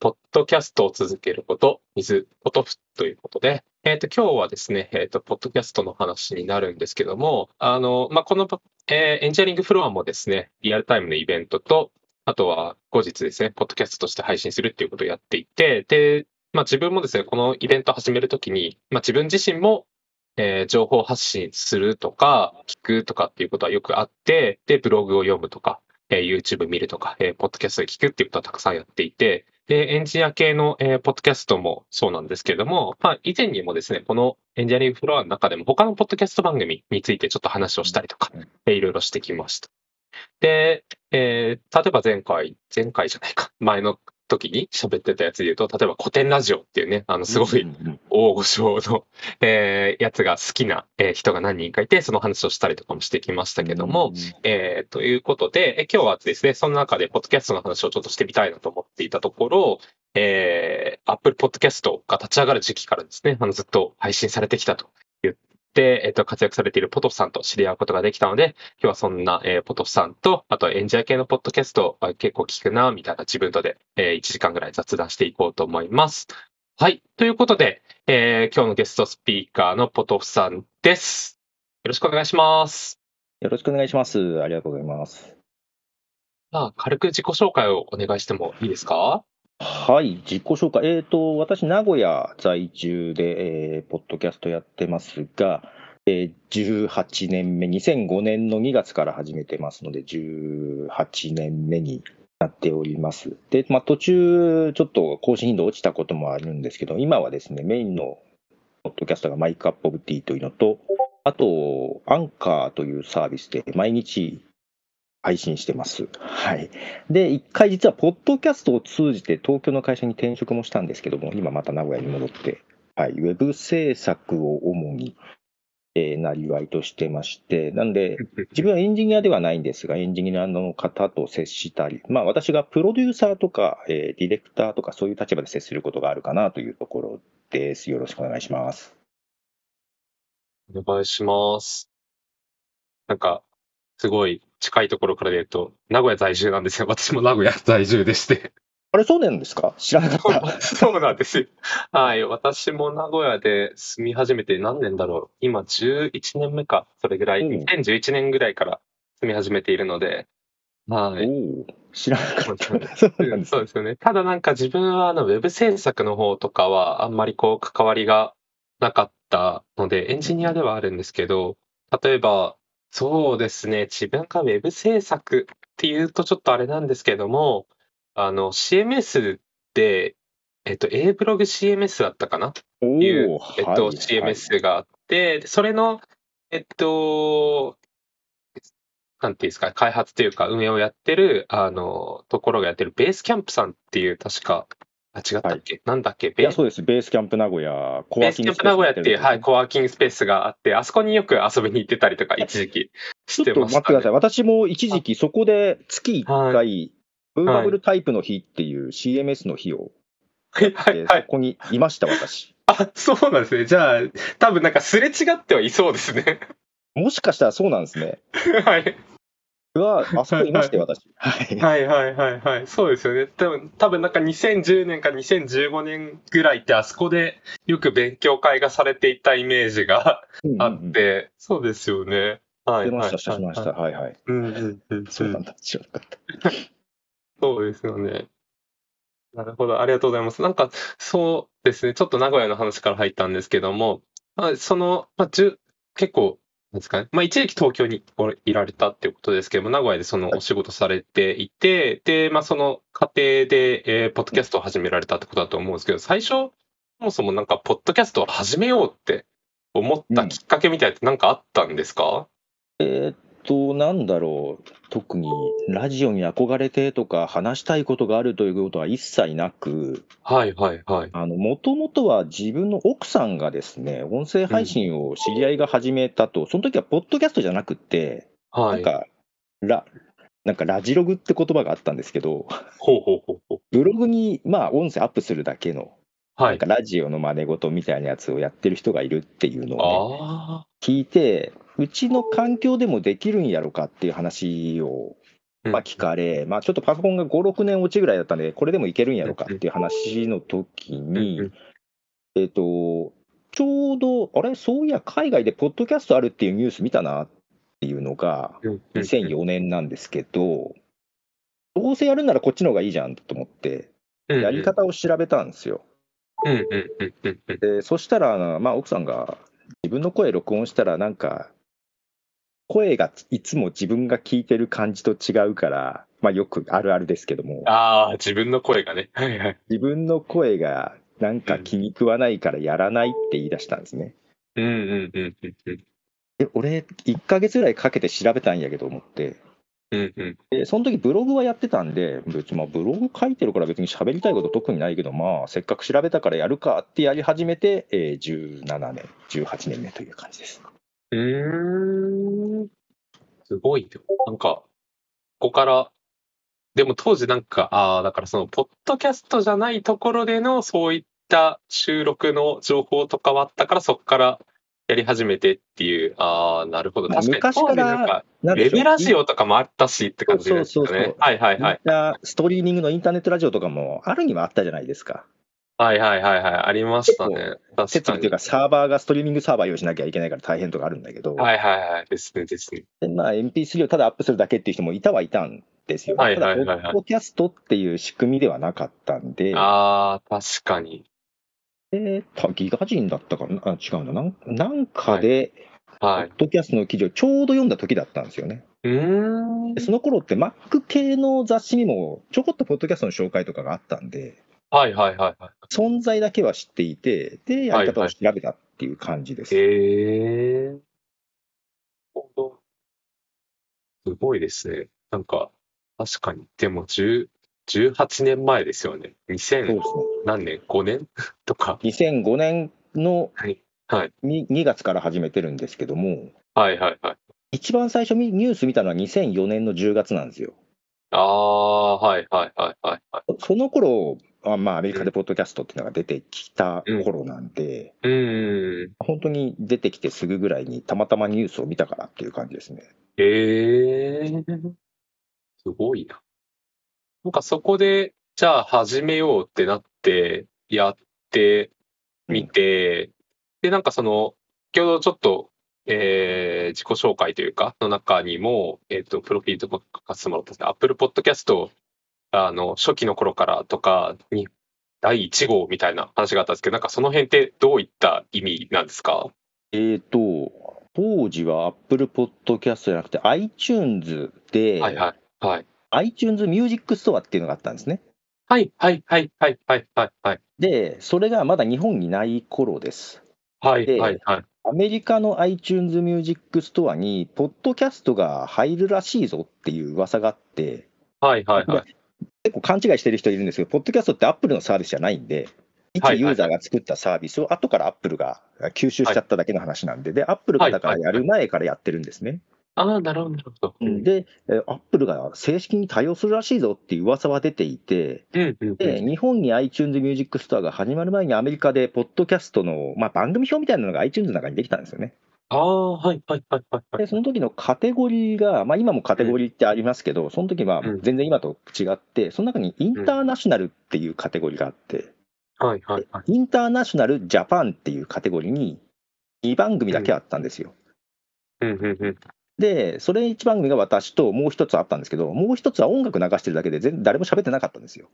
ポッドキャストを続けること、水、ポトフということで、えっ、と、今日はですね、えっ、と、ポッドキャストの話になるんですけども、あの、まあ、この、えーエンジニアリングフロアもですね、リアルタイムのイベントと、あとは後日ですね、ポッドキャストとして配信するっていうことをやっていて、で、まあ、自分もですね、このイベントを始めるときに、まあ、自分自身も、えー情報発信するとか、聞くとかっていうことはよくあって、で、ブログを読むとか、えー YouTube 見るとか、えーポッドキャストで聞くっていうことはたくさんやっていて、で、エンジニア系の、えーポッドキャストもそうなんですけれども、まあ、以前にもですね、このエンジニアリングフロアの中でも他のポッドキャスト番組についてちょっと話をしたりとか、えーいろいろしてきました。で、えー例えば前回、前回じゃないか、前の時に喋ってたやつで言うと、例えば古典ラジオっていうね、あの、すごい大御所の、えーやつが好きな、えー人が何人かいて、その話をしたりとかもしてきましたけども、、えーということで、え今日はですね、その中で、ポッドキャストの話をちょっとしてみたいなと思っていたところ、えー、Apple Podcast が立ち上がる時期からですね、あのずっと配信されてきたと言って、えっ、と、活躍されているポトフさんと知り合うことができたので、今日はそんな、えーポトフさんと、あとエンジニア系のポッドキャストあ結構聞くな、みたいな自分とで、えー1時間ぐらい雑談していこうと思います。はい。ということで、えー今日のゲストスピーカーのポトフさんです。よろしくお願いします。よろしくお願いします。ありがとうございます。まあ、軽く自己紹介をお願いしてもいいですか？はい、自己紹介。えっ、と、私、名古屋在住で、えーポッドキャストやってますが、えー18年目、2005年の2月から始めてますので、18年目になっております。で、まあ、途中、ちょっと更新頻度落ちたこともあるんですけど、今はですね、メインのポッドキャストがマイクアップオブティーというのと、あと、アンカーというサービスで毎日配信してます。はい。で、一回実は、ポッドキャストを通じて東京の会社に転職もしたんですけども、今また名古屋に戻って、はい、ウェブ制作を主に、えーなりわいとしてまして、なんで、自分はエンジニアではないんですが、エンジニアの方と接したり、まあ私がプロデューサーとか、えーディレクターとかそういう立場で接することがあるかなというところです。よろしくお願いします。お願いします。なんか、すごい近いところからで言うと、名古屋在住なんですよ。私も名古屋在住でして。あれ、そうなんですか？知らなかった。そうなんですよ。はい。私も名古屋で住み始めて何年だろう。今11年目か。それぐらい。うん2011年ぐらいから住み始めているので。はい。おお知らなかった。そうですよね。ただなんか自分はあのウェブ制作の方とかはあんまりこう関わりがなかったので、エンジニアではあるんですけど、例えば、そうですね、自分がウェブ制作っていうとちょっとあれなんですけども、あの CMS で、えっと、A ブログ CMS だったかな？おいうお、えっと、はい CMS があって、でそれの、えっと、なんていうんですか、開発というか運営をやってる、あの、ところがやってるベースキャンプさんっていう、確か、あ、違ったっけ、なんだっけ？いや、ベース？そうです。ベースキャンプ名古屋、コベースキャンプ名古屋っていう、はい、ちコワーキングスペースがあって、あそこによく遊びに行ってたりとか、一時期しょってとましてた、待っください。私も一時期そこで月1回、はブーバブルタイプの日っていう CMS の日を、はい。そこにいました、私。あ、そうなんですね。じゃあ、多分なんかすれ違ってはいそうですね。もしかしたらそうなんですね。はい。うわ、あそこいましたよ、私。はい。はいはいはいはい。そうですよね。多分、多分なんか2010年か2015年ぐらいってあそこでよく勉強会がされていたイメージがあうんうんうんって、そうですよね。はい出ました、はいしました。はいはい。うんうんうん。そうなんだ。知らなかった。そうですよね。なるほど。ありがとうございます。なんか、そうですね。ちょっと名古屋の話から入ったんですけども、まあ、その、まあ、じゅ結構、ですかね。まあ、一時期東京にいられたっていうことですけども、名古屋でそのお仕事されていて、で、まあ、その過程で、えーポッドキャストを始められたってことだと思うんですけど、最初、そもそもなんか、ポッドキャストを始めようって思ったきっかけみたいってなんかあったんですか、えーっと、なんだろう。特にラジオに憧れてとか話したいことがあるということは一切なく、はいはいはい。あの、もともとは自分の奥さんがですね、音声配信を知り合いが始めたと、その時はポッドキャストじゃなくて、は。ないんか、ラ、なんかラジログって言葉があったんですけど、ほうほうほうほう。ブログに、まあ、音声アップするだけの、はいなんか。ラジオの真似事みたいなやつをやってる人がいるっていうのを、ね、あ聞いて、うちの環境でもできるんやろかっていう話をうん。まあ、聞かれ、まあ、ちょっとパソコンが5、6年落ちぐらいだったんで、これでもいけるんやろかっていう話の時うんに、うん。えっ、と、ちょうど、あれ、そういや、海外でポッドキャストあるっていうニュース見たなっていうのが、うんうん2004年なんですけど、どうせやるならこっちの方がいいじゃんと思って、うんやり方を調べたんですよ。で、そしたら、まあ、奥さんが自分の声録音したら、なんか、声がいつも自分が聞いてる感じと違うから、まあ、よくあるあるですけども、ああ、自分の声がね。はいはい。自分の声がなんか気に食わないからやらないって言い出したんですね。うんうんうんうんうん。で、俺、1ヶ月ぐらいかけて調べたんやけど思って、うんうん。で、その時ブログはやってたんで、別にまあブログ書いてるから別に喋りたいこと特にないけど、まあ、せっかく調べたからやるかってやり始めて、えー17年、18年目という感じです。うーん。すごいよ。なんか、ここから、でも当時なんか、ああ、だからその、ポッドキャストじゃないところでのそういった収録の情報とかはあったから、そこからやり始めてっていう、ああ、なるほど。まあ確かに。なんか、ウェブラジオとかもあったしって感じですよそうそうそう。ねはいはいはい。ストリーミングのインターネットラジオとかもあるにはあったじゃないですか。はいはいはいはい。ありましたね。設備という。かサーバーがストリーミングサーバー用意しなきゃいけないから大変とかあるんだけど、はいはいはい。ですねですね。でまあ、MP3 をただアップするだけっていう人もいたはいたんですよ。はいはいはいはいただ、ポッドキャストっていう仕組みではなかったんで、ああ、確かに。でたギガ人だったかな？あ違うななん、なんかで、はい。ポッドキャストの記事をちょうど読んだ時だったんですよね。うーんで。その頃って Mac 系の雑誌にもちょこっとポッドキャストの紹介とかがあったんで、はいはいはいはい。存在だけは知っていて、で、やり方を調べたっていう感じです。へえ。なるほど。すごいですね。なんか、確かに。でも、10 18年前ですよね。そうです2000ね。何年 ?5 年？とか。2005年のはい。はい。に 2, 月から始めてるんですけども、はいはいはい。一番最初にニュース見たのは2004年の10月なんですよ。ああ、はいはいはいはいはい。そその頃あまあ、アメリカでポッドキャストっていうのが出てきた頃なんで、うーん。本当に出てきてすぐぐらいにたまたまニュースを見たからっていう感じですね。へえ。すごいな。なんかそこで、じゃあ始めようってなって、やってみて、で、なんかその、先ほどちょっと、えー自己紹介というか、の中にも、えっ、と、プロフィールとか書かせてもらったんですけど、Apple Podcast、あの、初期の頃からとかに、第1号みたいな話があったんですけど、なんかその辺ってどういった意味なんですか？えーと、当時は Apple Podcast じゃなくて iTunes で、はいはい。はい。iTunes Music Store っていうのがあったんですね。はいはいはいはいはいはいはい。で、それがまだ日本にない頃です。はいではいはい。アメリカの iTunes Music Store に、ポッドキャストが入るらしいぞっていう噂があって、はいはいはい。結構勘違いしてる人いるんですけど、ポッドキャストって Apple のサービスじゃないんで、一ユーザーが作ったサービスを後から Apple が吸収しちゃっただけの話なんで、で、Apple がだからやる前からやってるんですね。ああ、なるほどなるほど。うんで、え Apple が正式に対応するらしいぞっていう噂は出ていて、うんうんで、日本に iTunes Music Store が始まる前にアメリカでポッドキャストの、まあ、番組表みたいなのが iTunes の中にできたんですよね。ああ、はいはいはいはいはい。で、その時のカテゴリーが、まあ今もカテゴリーってありますけど、その時はうん全然今と違って、その中にインターナショナルっていうカテゴリーがあって、はいはいはい。インターナショナルジャパンっていうカテゴリーに2番組だけあったんですよ。うんうんうん。で、それ1番組が私ともう一つあったんですけど、もう一つは音楽流してるだけで全然誰も喋ってなかったんですよ。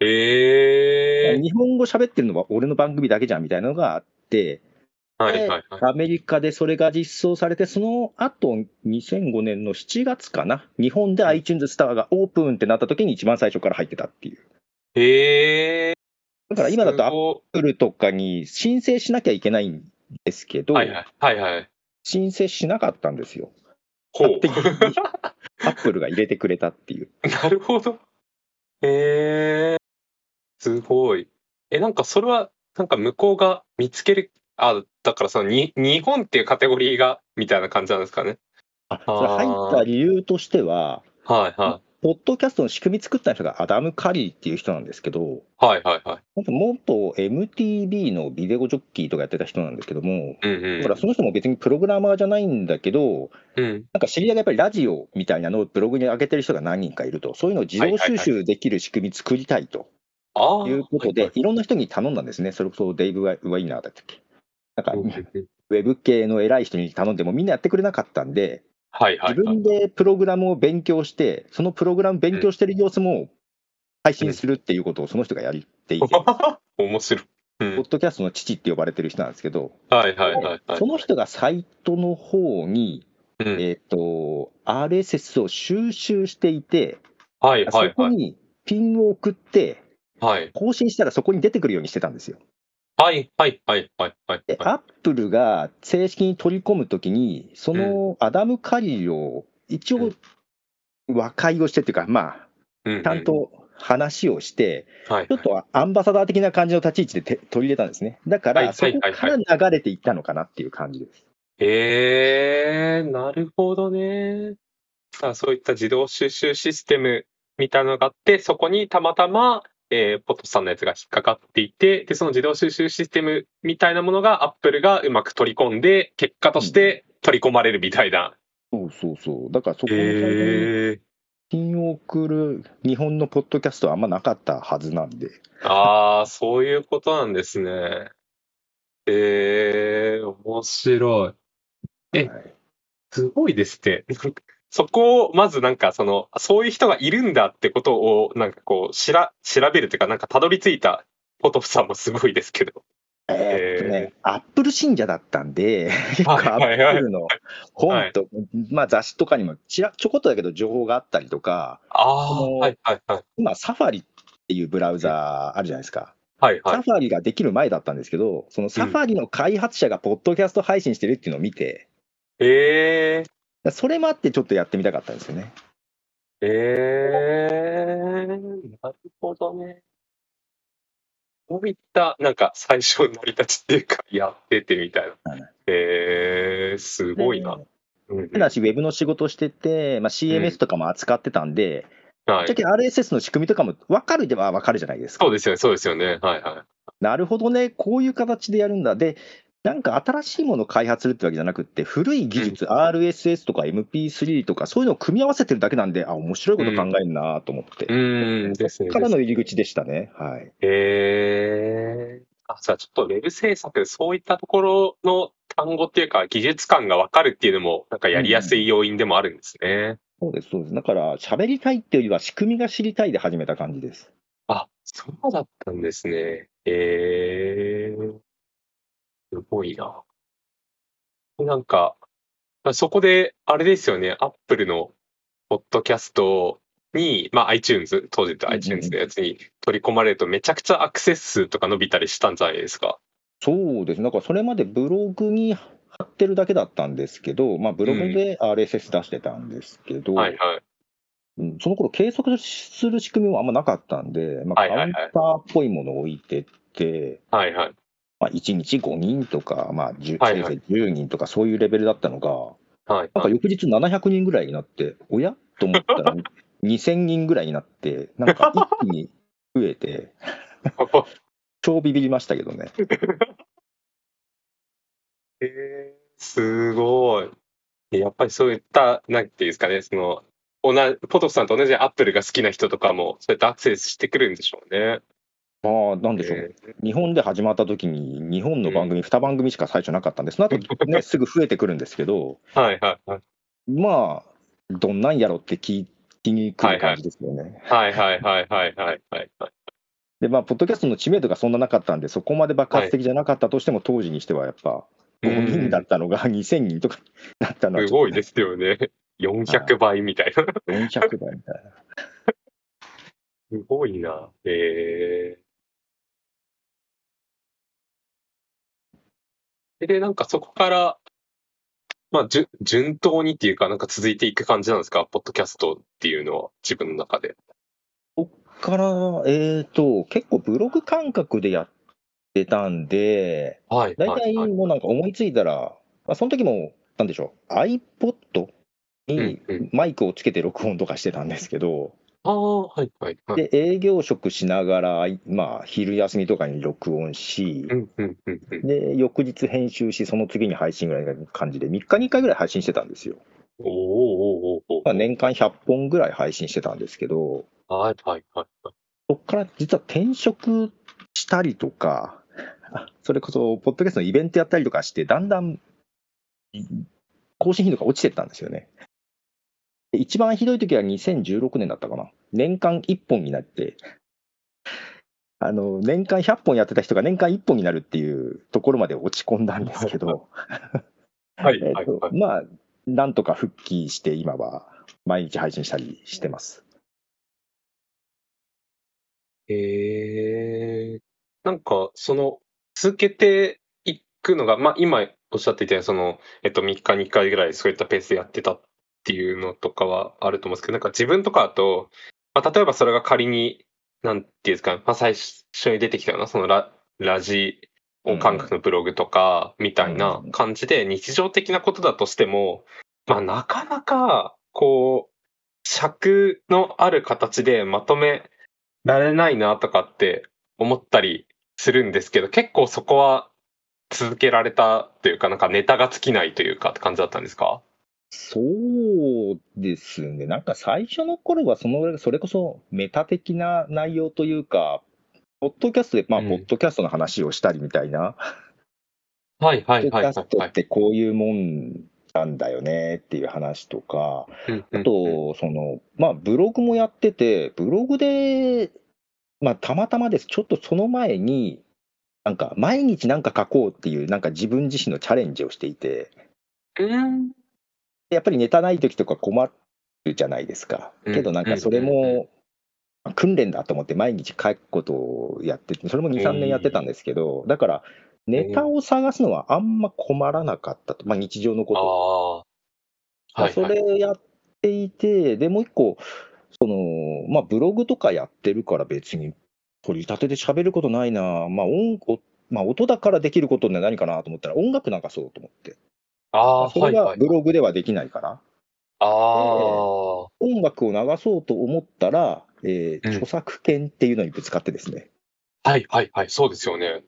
ええ日本語喋ってるのは俺の番組だけじゃんみたいなのがあって、はいはいはい。アメリカでそれが実装されて、その後2005年の7月かな、日本で iTunes スターがオープンってなった時に一番最初から入ってたっていう。ええだから今だとすご Apple とかに申請しなきゃいけないんですけど、はいはいはいはい。申請しなかったんですよ。ほ勝手に Apple が入れてくれたっていう。う。なるほど。ええすごい。え、なんかそれは、なんか向こうが見つける、あ、だからそのに、日本っていうカテゴリーが、みたいな感じなんですかね。あそれ入った理由としては、はいはポッドキャストの仕組み作った人がアダム・カリーっていう人なんですけど、い。はいはいはい。元 MTV のビデオジョッキーとかやってた人なんですけども、うんうん。だからその人も別にプログラマーじゃないんだけど、うん。なんか知り合いがやっぱりラジオみたいなのをブログに上げてる人が何人かいると、そういうのを自動収集できる仕組み作りたいとああ。いうことで、いろんな人に頼んだんですね。それこそデイブ・ワイワイナーだったっけ？なんか、ウうんェブ系の偉い人に頼んでもみんなやってくれなかったんで、はいはいはい。自分でプログラムを勉強して、そのプログラム勉強してる様子も配信するっていうことをその人がやっていて、面白い。うんポッドキャストの父って呼ばれてる人なんですけど、はいはいはいはい。その人がサイトの方に、うんえっ、と、RSS を収集していて、はいはいそこはい。にピンを送って、はい更新したらそこに出てくるようにしてたんですよ。はいはいはいはいはい。で、アップルが正式に取り込むときに、そのアダム・カリーを一応和解をしてっていうか、まあ、うんうんちゃん、と話をして、はいちょっとアンバサダー的な感じの立ち位置でて取り入れたんですね。だかはいら、そこから流れていったのかなっていう感じです。えー、なるほどね。さあ、そういった自動収集システムみたいなのがあって、そこにたまたま、えーポットさんのやつが引っかかっていて、で、その自動収集システムみたいなものがアップルがうまく取り込んで、結果として取り込まれるみたいな。そうそうそう。だからそこのサイトにえー、ピンを送る日本のポッドキャストはあんまなかったはずなんで。ああ、そういうことなんですね。えー、面白い。えはいすごいですね。そこを、まずなんか、その、そういう人がいるんだってことを、なんかこう、しら、調べるというか、なんかたどり着いたポトフさんもすごいですけど。えーっとね、アップル信者だったんで、結構アップルの本と、まあ雑誌とかにもちらちょこっとだけど情報があったりとか、あはいはいはい。今、サファリっていうブラウザーあるじゃないですか。はいはい。サファリができる前だったんですけど、そのサファリの開発者がポッドキャスト配信してるっていうのを見て、えー、それもあってちょっとやってみたかったんですよね。えー、なるほどね。こういった、なんか、最初の成り立ちっていうか、やっててみたいな。はいえー、すごいな。でうんうん変なし、ウェブの仕事してて、まあ、CMS とかも扱ってたんで、はいじゃけ RSS の仕組みとかも分かるでは分かるじゃないですか。そうですよね、そうですよね。はいはい。なるほどね、こういう形でやるんだ。で、なんか新しいものを開発するってわけじゃなくって、古い技術、RSS とか MP3 とか、そういうのを組み合わせてるだけなんで、あ、面白いこと考えるなと思って、うーん、ですね。からの入り口でしたね。はい。へえ。あ、じゃあちょっとウェブ制作、そういったところの単語っていうか、技術感がわかるっていうのも、なんかやりやすい要因でもあるんですね。そうです、そうです。だから、喋りたいっていうよりは、仕組みが知りたいで始めた感じです。あ、そうだったんですね。へえ。すごいな。なんか、そこで、あれですよね、アップルのポッドキャストに、まあ iTunes、当時と iTunes のやつに取り込まれると、めちゃくちゃアクセス数とか伸びたりしたんじゃないですか。そうですね。だから、それまでブログに貼ってるだけだったんですけど、まあ、ブログで RSS 出してたんですけど、はいはい。うんその頃計測する仕組みもあんまなかったんで、まあ、カウンターっぽいものを置いてって、はいはい。まあ、1日5人とか、まあ 10, はいはいせいぜい10人とかそういうレベルだったのが、はいなんか翌日700人ぐらいになって、おや？と思ったら 2000人ぐらいになって、なんか一気に増えて、超ビビりましたけどね。えー、すごい。やっぱりそういった、なんていうんですかね、その、同じ、ポトフさんと同じアップルが好きな人とかも、そうやってアクセスしてくるんでしょうね。まあ、なんでしょう、え日本で始まった時に、日本の番組2番組しか最初なかったんで、その後 ね、すぐ増えてくるんですけど、ーはいはいはい。まあ、どんなんやろって聞きに来る感じですよね。はいはいはいはいはいはいはい。で、まあ、ポッドキャストの知名度がそんななかったんで、そこまで爆発的じゃなかったとしても、当時にしてはやっぱ、5人だったのが2000人とかだったのは、すごいですよね。400倍みたいな。400倍みたいな。すごいな。えー、で、なんかそこから、まあ、じゅ順当にっていうか、なんか続いていく感じなんですか、ポッドキャストっていうのは、自分の中で。そっから、えーと、結構ブログ感覚でやってたんで、はい。大はいはい体もうなんか思いついたら、まあ、その時も、なんでしょう、iPod にマイクをつけて録音とかしてたんですけど、ああ、はいはいはい。で、営業職しながら、まあ、昼休みとかに録音しう、んうんうんうん。で、翌日編集し、その次に配信ぐらいな感じで、3日に1回ぐらい配信してたんですよ。おーおーおーおーまあ、年間100本ぐらい配信してたんですけど、はいはいはいはい。そこから実は転職したりとか、あそれこそ、ポッドキャストのイベントやったりとかして、だんだん更新頻度が落ちてったんですよね。で一番ひどい時は2016年だったかな。年間1本になって、あの、年間100本やってた人が年間1本になるっていうところまで落ち込んだんですけど、はい。まあ、なんとか復帰して、今は毎日配信したりしてます。へえ。なんか、その、続けていくのが、まあ、今おっしゃっていたように、その、えっと、3日に1回ぐらいそういったペースでやってたっていうのとかはあると思うんですけど、なんか自分とかだと、まあ、例えばそれが仮に、なんていうんですか、まあ、最初に出てきたような、そのララジオ感覚のブログとか、みたいな感じで、日常的なことだとしても、まあ、なかなか、こう、尺のある形でまとめられないなとかって思ったりするんですけど、結構そこは続けられたというか、なんかネタが尽きないというかって感じだったんですか？そうですね。なんか最初の頃はその、それこそメタ的な内容というか、ポッドキャストで、まあ、うんポッドキャストの話をしたりみたいな、はいはポッドキいはいはいャストはい。ってこういうもんなんだよねっていう話とか、あと、その、まあ、ブログもやってて、ブログで、まあ、たまたまです。ちょっとその前に、なんか、毎日なんか書こうっていう、なんか自分自身のチャレンジをしていて、うん。やっぱりネタない時とか困るじゃないですか。うんけどなんかそれも、訓練だと思って毎日書くことをやってて、それも2、3年やってたんですけど、だから、ネタを探すのはあんま困らなかったと。まあ日常のあこと。あ。はいそはい。れをやっていて、で、もう一個、その、まあ、ブログとかやってるから別に、取り立てで喋ることないな、まあ、音、おまあ、音だからできることって何かなと思ったら、音楽流そうと思って。ああ、それがはいはい。ブログではできないから、ああ。音楽を流そうと思ったら、えーうん著作権っていうのにぶつかってですね、はいはいはい。そうですよね。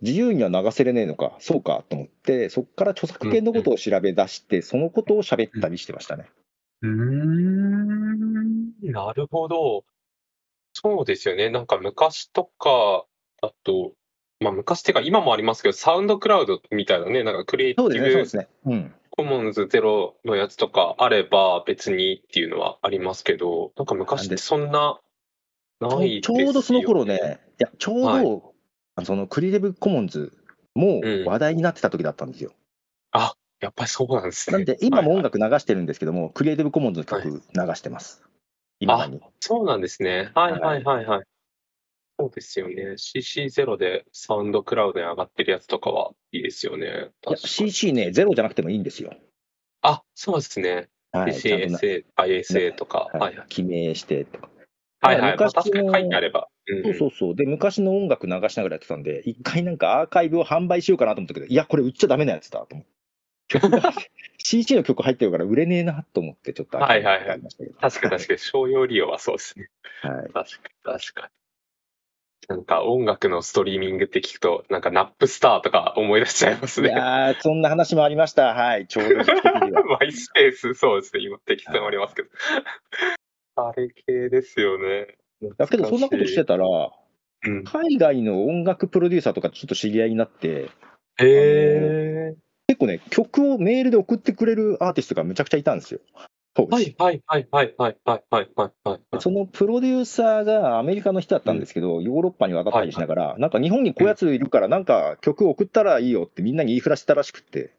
自由には流せれねえのか、そうかと思って、そこから著作権のことを調べ出して、そのことを喋ったりしてましたね。うーん。なるほど。そうですよね。なんか昔とかだと、まあ昔っていうか今もありますけど、サウンドクラウドみたいなね、なんかクリエイティブ。コモンズゼロのやつとかあれば別にっていうのはありますけど、なんか昔ってそんな、ないちょですよちょうどその頃ね、いや、ちょうど、はいそのクリエイティブコモンズもうん話題になってた時だったんですよ。やっぱりそうなんですね。なんで、今も音はいはい楽流してるんですけども、クリエイティブコモンズの曲流してます。今だに。そうなんですね。はいはいはいはい。そうですよね。CC0 でサウンドクラウドに上がってるやつとかはいいですよね。CC ね、ゼロじゃなくてもいいんですよ。あ、そうですね。はい。CCSA、ISA とか。はいはい。記名してとか。はいはい。確かに書いてあれば。うんそうそうそう。で、昔の音楽流しながらやってたんで、一回なんかアーカイブを販売しようかなと思ったけど、いや、これ売っちゃダメなやつだと思って。CC の曲入ってるから売れねえなと思って、ちょっと諦めて帰りましたけど確かに確かに、商用利用はそうですね。はい。確かに確かに。なんか音楽のストリーミングって聞くと、なんかナップスターとか思い出しちゃいますいね。やー、そんな話もありました。はい。ちょうど時期的には。マイスペース、そうですね。今、適当にありますけど。あれ系ですよね。だけど、そんなことしてたら、うん。海外の音楽プロデューサーとかとちょっと知り合いになって、へえ。結構ね、曲をメールで送ってくれるアーティストがむちゃくちゃいたんですよ。はいはいはいはいはいはいはいはいはい。そのプロデューサーがアメリカの人だったんですけど、ヨーロッパに渡ったりしながら、なんか日本にこうやついるから、なんか曲送ったらいいよってみんなに言いふらしてたらしくって。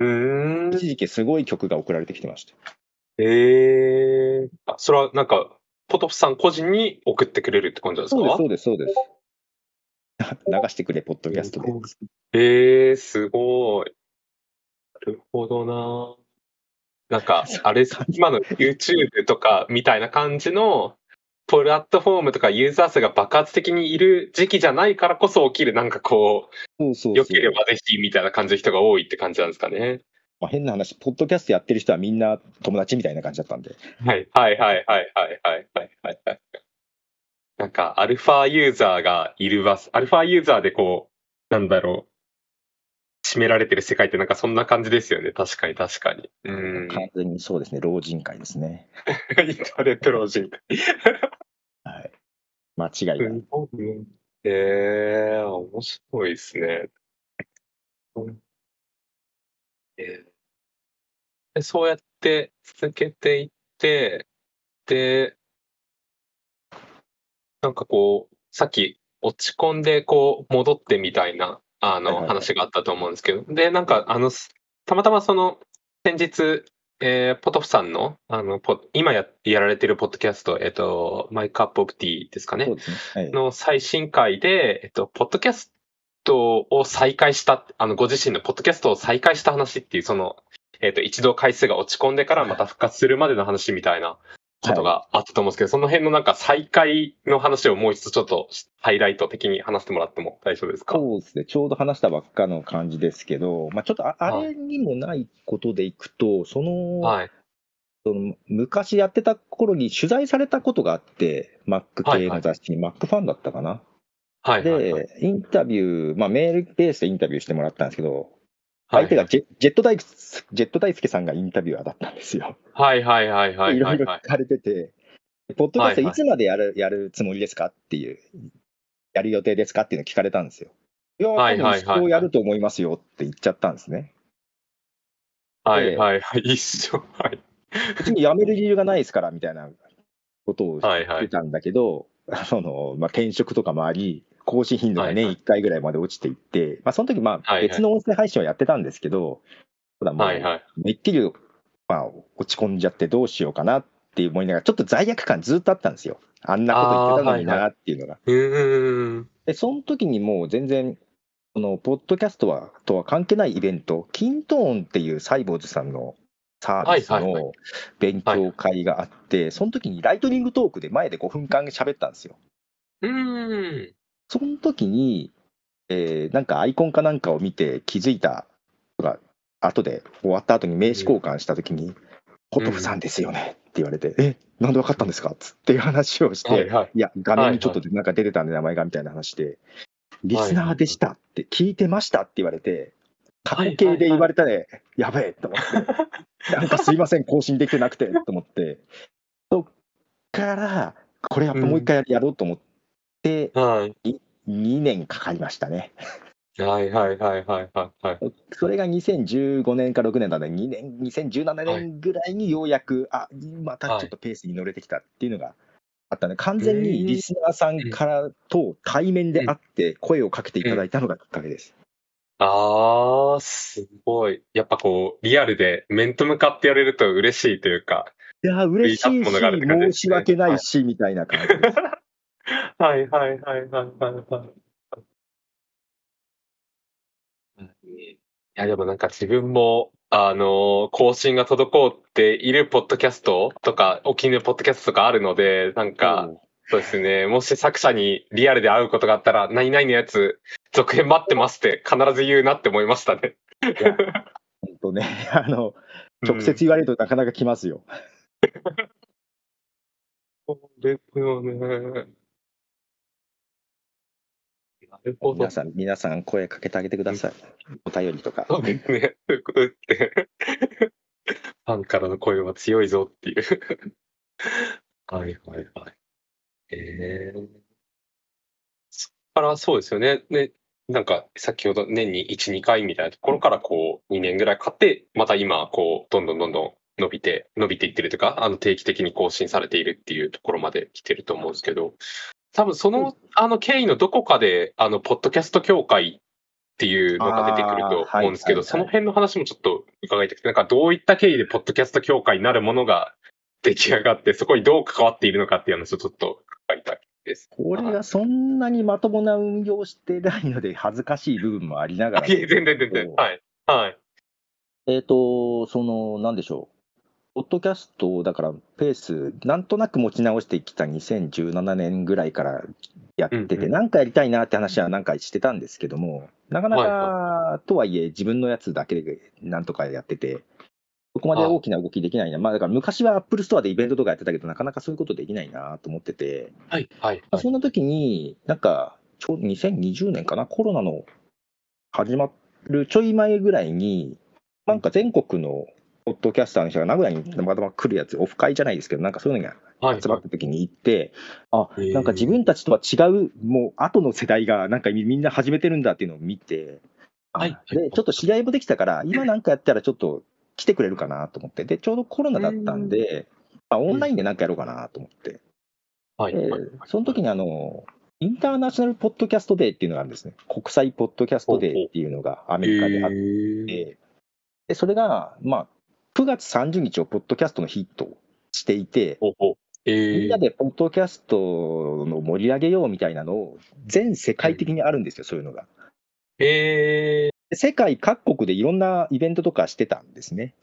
一時期すごい曲が送られてきてました。へえ。あ、それはなんか、ポトフさん個人に送ってくれるって感じなんですか？そうです、そうです、そうです。流してくれ、ポッドキャストで。ええすごい。なるほどな。なんか、あれ今の YouTube とかみたいな感じの、プラットフォームとかユーザー数が爆発的にいる時期じゃないからこそ起きる、なんかこう、そう。良ければぜひみたいな感じの人が多いって感じなんですかね。まあ、変な話、ポッドキャストやってる人はみんな友達みたいな感じだったんで。はい、はい、はい、はい、はい、はい、はい、はいはい。なんか、アルファユーザーがいるわ、アルファユーザーでこう、なんだろう、占められてる世界ってなんかそんな感じですよね。確かに、確かに。うん。完全にそうですね、老人会ですね。インターネット老人会。はい。間違いない。ええー、面白いですね。うんえーでそうやって続けていって、で、なんかこう、さっき落ち込んでこう戻ってみたいな、あの話があったと思うんですけど、で、なんかあの、すたまたまその、先日、えーポトフさんの、あの、ポ今ややられてるポッドキャスト、えっと、マイカップオブティーですかねそう。ですね。はい。の最新回で、えっと、ポッドキャストを再開した、あの、ご自身のポッドキャストを再開した話っていう、その、えっと、一度回数が落ち込んでからまた復活するまでの話みたいなことがあったと思うんですけど、その辺のなんか再開の話をもう一度ちょっとハイライト的に話してもらっても大丈夫ですか？そうですね、ちょうど話したばっかの感じですけど、まあ、ちょっとああはいれにもないことでいくと、その、はい。その昔やってた頃に取材されたことがあって、Mac 系の雑誌に、Mac ファンだったかな？はい。はい。はいで、インタビュー、まあ、メールベースでインタビューしてもらったんですけど、はい相手がジェジェット大ジェット大輔さんがインタビュアーだったんですよ。はいはいはいはいいろはいいはい。ろ聞かれてて、ポッドキャストはいはいいつまでやるやるつもりですかっていう、やる予定ですかっていうのを聞かれたんですよ。いや、はいはいそうやると思いますよって言っちゃったんですね。はいはいはい。一緒。はい。別に辞める理由がないですからみたいなことを言はいはい。ってたんだけど、そのまあ、転職とかもあり、更新頻度が年はいはい1回ぐらいまで落ちていって、まあ、その時まあはいはい別の音声配信をやってたんですけど、ただもう、はいはい。めっきり、まあ、落ち込んじゃってどうしようかなって思いながら、ちょっと罪悪感ずっとあったんですよ。あんなこと言ってたのになっていうのが。うーん。で、その時にもう全然、このポッドキャストはとは関係ないイベント、キントーンっていうサイボーズさんのサービスはいはいはの勉強会があって、その時にライトニングトークで前で5分間喋ったんですよ。うーん。その時に、えーなんかアイコンかなんかを見て気づいたとか、後で終わった後に名刺交換した時に、ポトフさんですよねって言われて、え、なんでわかったんですか？つっていう話をして、はいはい。いや、画面にちょっとなんか出てたんで、名前がみたいな話で、リスナーでしたって、聞いてました？って言われて、過去形で言われたら、やべえと思って、なんかすいません、更新できてなくてと思って、そっから、これやっぱもう一回やろうと思って、はい。2年かかりましたね。はいはいはいはいはいはい。それが2015年か6年なんで、2年、2017年ぐらいにようやく、あまたちょっとペースに乗れてきたっていうのがあったね、完全にリスナーさんからと対面で会って声をかけていただいたのがきっかけです。あー、すごい。やっぱこう、リアルで面と向かってやれると嬉しいというか。いや、嬉しいし、申し訳ないし、みたいな感じです。はいはいはいはいはいはい。いや、でもなんか自分も、あの、更新が滞っているポッドキャストとか、お気に入りのポッドキャストとかあるので、なんか、そうですね、もし作者にリアルで会うことがあったら、何々のやつ、続編待ってますって必ず言うなって思いましたね。本当ね、あの、直接言われるとなかなか来ますよ。そうですよね。なるほど皆。さん、皆さん声かけてあげてください。お便りとか。そうですね。そういうことですね。ファンからの声は強いぞっていう。はいはいはい。えー、そこからそうですよね。で、なんか先ほど年に1、2回みたいなところからこう2年ぐらい買って、また今こうどんどんどんどん伸びて、伸びていってるというか、あの定期的に更新されているっていうところまで来てると思うんですけど、多分その、あの経緯のどこかで、あの、ポッドキャスト協会っていうのが出てくると思うんですけど、あーはいはいはいその辺の話もちょっと伺いたくて、なんかどういった経緯でポッドキャスト協会になるものが出来上がって、そこにどう関わっているのかっていう話をちょっと伺いたいです。これがそんなにまともな運用してないので恥ずかしい部分もありながら。あいえ、全然全然。はい。はい。えっ、と、その、なんでしょう。ポッドキャストをだからペース、なんとなく持ち直してきた2017年ぐらいからやってて、うんうん。なんかやりたいなって話はなんかしてたんですけども、なかなはいか、とはいえ、自分のやつだけでなんとかやってて、そこまで大きな動きできないな、まあだから昔はアップルストアでイベントとかやってたけど、なかなかそういうことできないなと思ってて、はい、はい、まあ、はい。そんな時に、なんか、ちょうど2020年かな、コロナの始まるちょい前ぐらいに、なんか全国のポッドキャスターの人が名古屋にたまたま来るやつ、オフ会じゃないですけど、なんかそういうのがはい、集まった時に行って、あなんか自分たちとは違う、もう後の世代がなんかみみんな始めてるんだっていうのを見て、あはいでちょっと知り合いもできたから、今なんかやったらちょっと来てくれるかなと思って、でちょうどコロナだったんで、まあ、オンラインでなんかやろうかなと思って、はい。その時にあの、インターナショナルポッドキャストデーっていうのがあるんですね。国際ポッドキャストデーっていうのがアメリカであって、でそれが、まあ、9月30日をポッドキャストの日としていて、えーみんなでポッドキャストの盛り上げようみたいなのを、全世界的にあるんですよ、そういうのが。えで世界各国でいろんなイベントとかしてたんですね。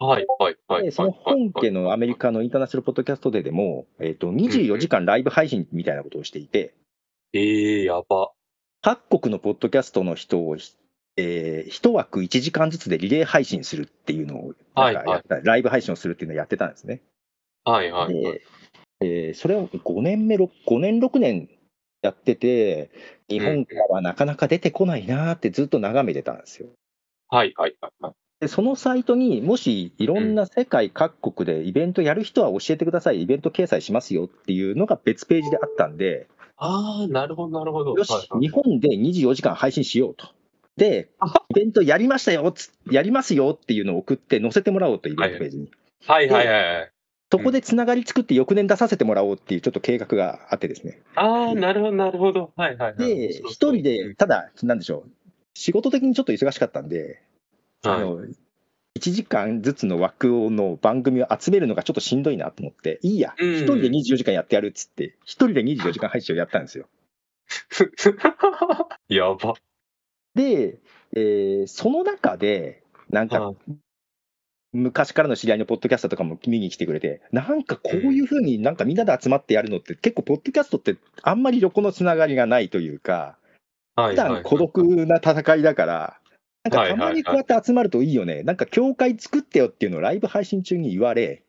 ー、はい、はい、はい。で、その本家の。のアメリカのインターナショナルポッドキャストデーでも、えっと、24時間ライブ配信みたいなことをしていて、えー、やば。各国のポッドキャストの人を、えー、1枠1時間ずつでリレー配信するっていうのをなんかやった、ライブ配信をするっていうのをやってたんですね。はい、はい、はい。で、えーそれを5年目、6 5年、6年やってて、日本からはなかなか出てこないなーってずっと眺めてたんですよ。はい、はい、はいはい。で、そのサイトにもしいろんな世界各国でイベントやる人は教えてください、イベント掲載しますよっていうのが別ページであったんで、ああ、なるほど、なるほど。よしはい、はい日本で24時間配信しようと。であ、イベントやりましたよつ、やりますよっていうのを送って載せてもらおうと、イベントページに。はい、はい、はいはい。そこでつながり作って翌年出させてもらおうっていうちょっと計画があってですね。ああ、なるほど、なるほど。はい、はい、はい。で、一人で、ただ、なんでしょう、仕事的にちょっと忙しかったんで、あはい。の、1時間ずつの枠の番組を集めるのがちょっとしんどいなと思って、いいや、うん一人で24時間やってやるっつって、一人で24時間配信をやったんですよ。やば。で、えーその中で、なんかは、昔からの知り合いのポッドキャスターとかも見に来てくれて、なんかこういうふうになんかみんなで集まってやるのって、結構、ポッドキャストってあんまり横のつながりがないというか、はい、普はい。段孤独な戦いだから、なんかたまにこうやって集まるといいよね、なんか教会作ってよっていうのをライブ配信中に言われ、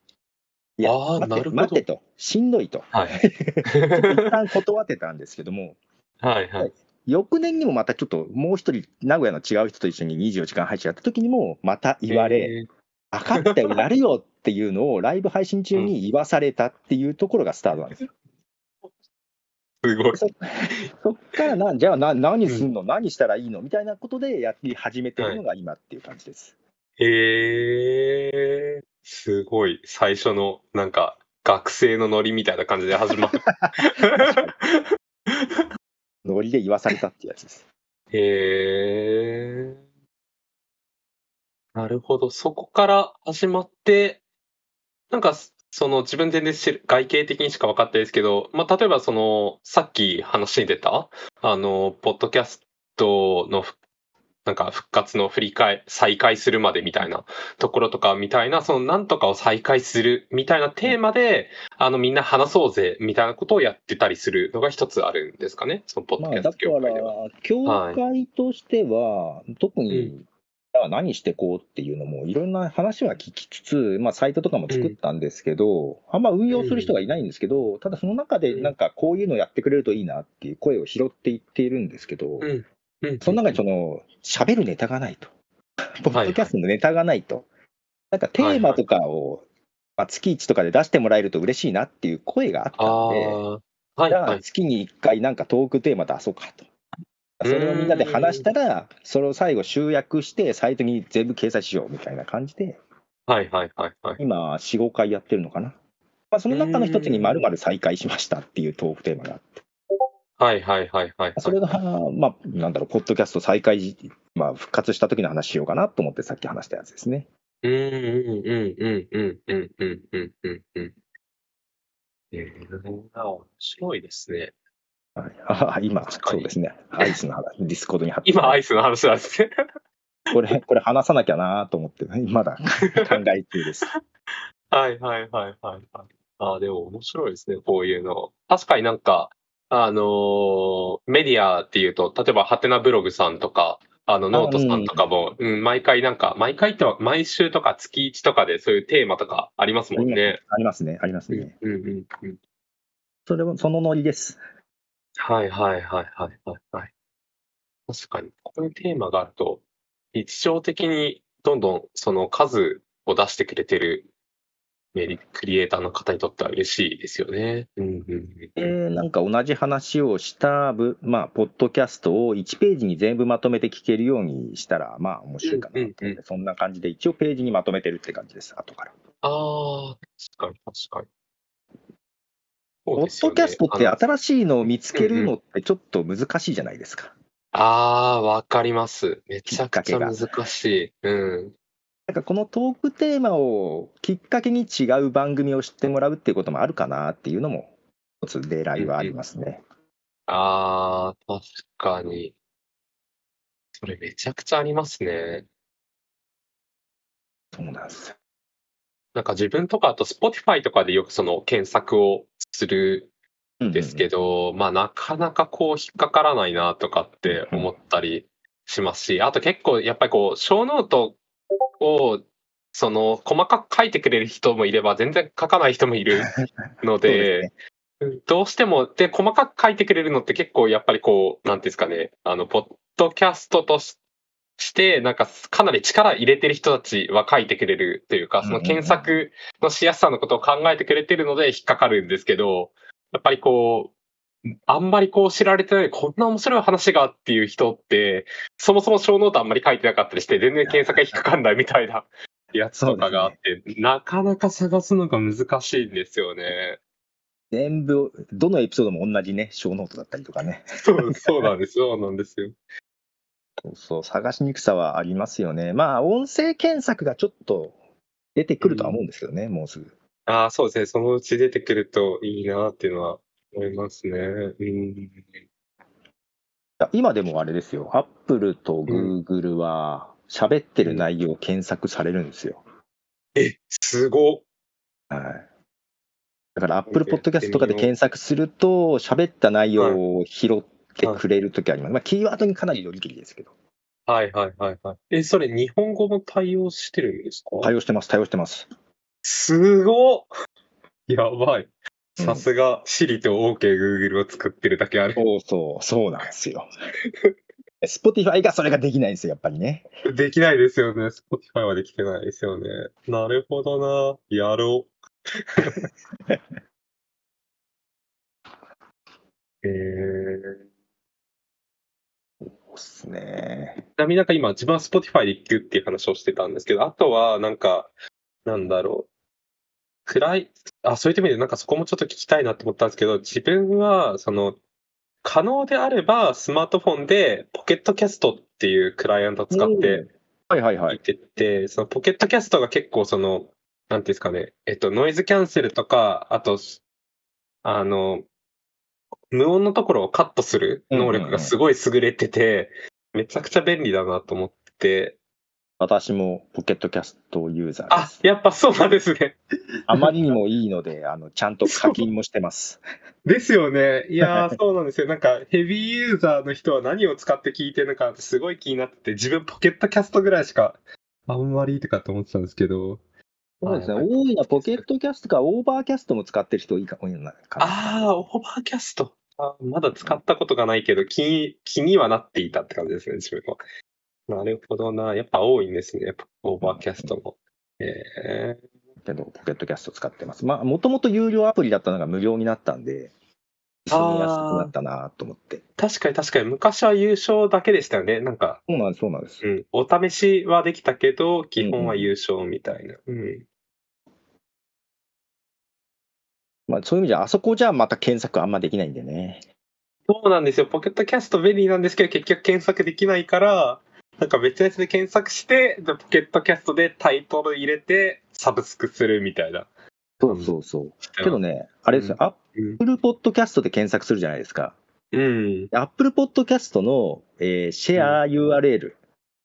いや、待って待ってと、しんどいと、はい。一旦断ってたんですけども、はい、はい。翌年にもまたちょっともう一人、名古屋の違う人と一緒に24時間配信やった時にも、また言われ、えー分かったよ、やるよっていうのをライブ配信中に言わされたっていうところがスタートなんですよ。すごい。そそっからな、じゃあな何すんの、何したらいいの？みたいなことでやり始めてるのが今っていう感じです。へえ、すごい。最初の、なんか、学生のノリみたいな感じで始まる。ノリで言わされたってやつです。へえ。なるほど。そこから始まって、なんか、その自分全然外形的にしか分かってないですけど、まあ、例えばその、さっき話に出た、あの、ポッドキャストの、なんか復活の振り返、再開するまでみたいなところとかみたいな、そのなんとかを再開するみたいなテーマで、あのみんな話そうぜみたいなことをやってたりするのが一つあるんですかね、そのポッドキャスまあ、だかト業界では。ら、協会としては、特に、じゃあ何してこうっていうのも、いろんな話は聞きつつ、まあ、サイトとかも作ったんですけど、あんま運用する人がいないんですけど、ただその中で、なんかこういうのやってくれるといいなっていう声を拾っていっているんですけど、うん。うん。その中にその、喋るネタがないと。ポッドキャストのネタがないと。なんかテーマとかを、まあ、月1とかで出してもらえると嬉しいなっていう声があったんで、はいじゃあはい。月に1回なんかトークテーマ出そうかと。それをみんなで話したら、それを最後集約してサイトに全部掲載しようみたいな感じで、はいはいはいはい。今4、5回やってるのかな。まあ、その中の一つに〇〇再開しましたっていうトークテーマがあって、はいはいはいはい。それが、まあ、なんだろう、ポッドキャスト再開、まあ、復活した時の話しようかなと思ってさっき話したやつですね。うんうんうんうんうんうんうんうんうんうん。えー、面白いですね。はい、あ今、そうですね。アイスの話、ディスコードに貼って今、アイスの話なんですね。これ、これ話さなきゃなと思って、まだ考え中です。はいはいはいはいはい。ああ、でも面白いですね、こういうの。確かになんか、あのーメディアっていうと、例えば、ハテナブログさんとか、あの、ノートさんとかも、うん、毎回なんか、毎回っては、毎週とか月1とかでそういうテーマとかありますもんね。ありますね、ありますうんね。うんうんうん。それも、そのノリです。はいはいはいはいはいはい。確かに、こういうテーマがあると、日常的にどんどんその数を出してくれてるクリエイターの方にとっては嬉しいですよね。うんうんうんえーなんか同じ話をしたぶ、まあ、ポッドキャストを1ページに全部まとめて聞けるようにしたら、まあ、面白いかなって、うんうんそんな感じで、一応ページにまとめてるって感じです、後から。ああ、確かに確かに。ポッドキャストって新しいのを見つけるのってちょっと難しいじゃないですか。あー、わかります。めちゃくちゃ難しい。うん。なんかこのトークテーマをきっかけに違う番組を知ってもらうっていうこともあるかなっていうのも、一つ狙いはありますね。あー、確かに。それめちゃくちゃありますね。そうなんですよ。なんか自分とかあと Spotify とかでよくその検索をするんですけど、まあなかなかこう引っかからないなとかって思ったりしますし、あと結構やっぱりこう小ノートをその細かく書いてくれる人もいれば全然書かない人もいる のでね。どうしても、で、細かく書いてくれるのって結構やっぱりこう、なんていうんですかね、あの、ポッドキャストとしして、なんかかなり力入れてる人たちは書いてくれるというか、その検索のしやすさのことを考えてくれてるので引っかかるんですけど、やっぱりこう、あんまりこう知られてない、こんな面白い話がっていう人って、そもそもショーノートあんまり書いてなかったりして、全然検索が引っかかんないみたいな やつとかがあって、なかなか探すのが難しいんですよね。全部、どのエピソードも同じね、ショーノートだったりとかね。そう、そうなんです。そうなんですよ。そうそう、探しにくさはありますよね。まあ、音声検索がちょっと出てくるとは思うんですけどね、もうすぐ。ああ、そうですね。そのうち出てくるといいなっていうのは思いますね。うん。や今でもあれですよ、アップルとグーグルは喋ってる内容を検索されるんですよ。え、すごっ。はい。だから、アップルポッドキャストとかで検索すると、喋った内容を拾ってくれるときあります。まあ、キーワードにかなりよりきりですけど。はいはいはいはい。え、それ日本語も対応してるんですか？対応してます、対応してます。すごっ。やばい。うんさすが、シリと OK Google を作ってるだけある。そうそう、そうなんですよ。Spotify がそれができないんですよ、やっぱりね。できないですよね。Spotify はできてないですよね。なるほどな。やろう。えー。そうっすね。ちなみになんか今自分は Spotify で聞くっていう話をしてたんですけど、あとはなんか、なんだろう。暗い、あ、そういった意味でなんかそこもちょっと聞きたいなと思ったんですけど、自分はその、可能であればスマートフォンでポケットキャストっていうクライアントを使ってはいはいはい。てて、そのポケットキャストが結構その、なんていうんですかね、えっと、ノイズキャンセルとか、あと、あの、無音のところをカットする能力がすごい優れてて、めちゃくちゃ便利だなと思って、私もポケットキャストユーザーです。、やっぱそうなんですね。あまりにもいいので、あの、ちゃんと課金もしてます。ですよね。いやー、そうなんですよ。なんか、ヘビーユーザーの人は何を使って聞いてるのかってすごい気になってて、自分ポケットキャストぐらいしか、あんまりとかって思ってたんですけど。そうですね。はい多いのはポケットキャストかオーバーキャストも使ってる人多いか多いのかな。ああ、オーバーキャスト。あまだ使ったことがないけど、気に、気にはなっていたって感じですね、自分は。なるほどな。やっぱ多いんですね、やっぱオーバーキャストも。ええけど、ポケットキャスト使ってます。まあ、もともと有料アプリだったのが無料になったんで、住みやすくなったなと思って。確かに確かに、昔は有償だけでしたよね。なんか、そうなんです、そうなんです。うん、お試しはできたけど、基本は有償みたいな。うん。まあ、そういう意味じゃ、あそこじゃまた検索あんまできないんでね。そうなんですよ。ポケットキャスト便利なんですけど、結局検索できないから、なんか別のやつで検索して、でポケットキャストでタイトル入れて、サブスクするみたいな。そうそうそう。けどね、あれですよ、アッうん。プルポッドキャストで検索するじゃないですか。うん。アップルポッドキャストの、えーシェア URL、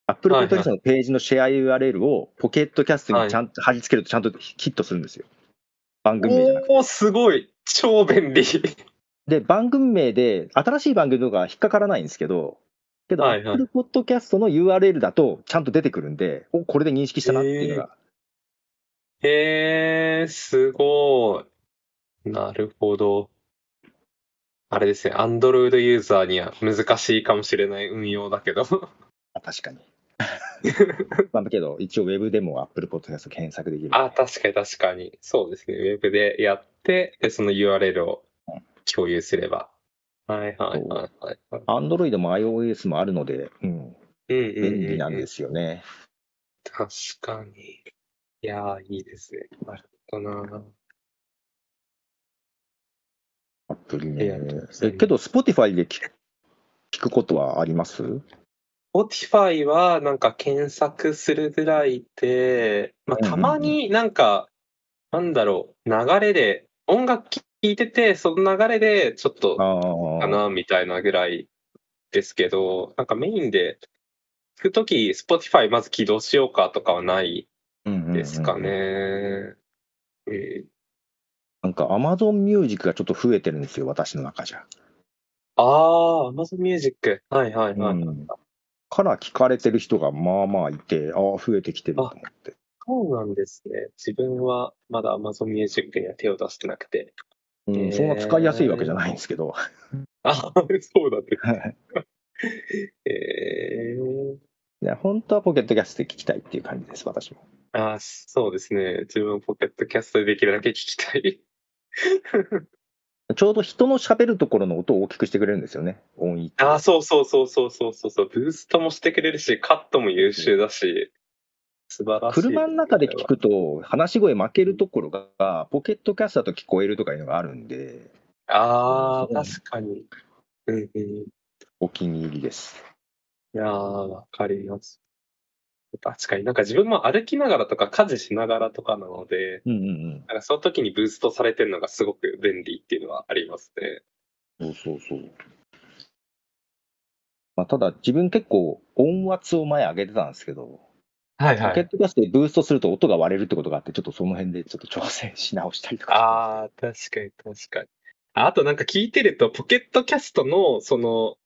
アップルポッドキャストのページのシェア URL をポケットキャストにちゃんと貼り付けるとちゃんとヒットするんですよ。番組名じゃなくて。おー、すごい。超便利。で、番組名で、新しい番組とか引っかからないんですけど、けど、はいはい Apple Podcast の URL だとちゃんと出てくるんで、お、これで認識したなっていうのが、へえ、すごい。なるほど。あれですね、Android ユーザーには難しいかもしれない運用だけど。あ確かに。まあ、けど、一応ウェブでも Apple Podcast 検索できる。あ、確かに確かに。そうですね。ウェブでやって、で、その URL を共有すれば。はいはいはいはいはい。Android も iOS もあるので、うん、うんうんうん便利なんですよね。確かに。いやー、いいですね。なるほどな。アップルありがとうございね。えけど、Spotify で聞く聞くことはあります？Spotify はなんか検索するぐらいで、まあ、たまになんか、なんだろう、流れで、音楽聴いてて、その流れでちょっと。かなみたいなぐらいですけど、なんかメインで聞くとき、Spotify まず起動しようかとかはないうんうんうんですかね。えーなんか Amazon Music がちょっと増えてるんですよ、私の中じゃ。ああ、Amazon Music。はいはいはい。うんから聞かれてる人がまあまあいて、ああ、増えてきてると思って。そうなんですね。自分はまだ Amazon Music には手を出してなくて。うん、そんな使いやすいわけじゃないんですけど。あ、そうなんです。えー、本当はポケットキャストで聞きたいっていう感じです、私も。あ、そうですね。自分ポケットキャストでできるだけ聞きたい。ちょうど人の喋るところの音を大きくしてくれるんですよね、音域。あ、そうそうそうそうそうそうそう。ブーストもしてくれるし、カットも優秀だし、素晴らしい。車の中で聞くと、話し声負けるところが、ポケットキャストだと聞こえるとかいうのがあるんで、ああ、確かに。うんうん。いお気に入りです。やー、わかります。確かになんか自分も歩きながらとか家事しながらとかなので、うんうんなんかその時にブーストされてるのがすごく便利っていうのはありますね。うん。そうそうそう。まあ、ただ、自分結構音圧を前上げてたんですけど、はいポケットキャストでブーストすると音が割れるってことがあって、ちょっとその辺でちょっと挑戦し直したりとか。ああ、確かに確かに。ああとなんか聞いてると、ポケットキャストのその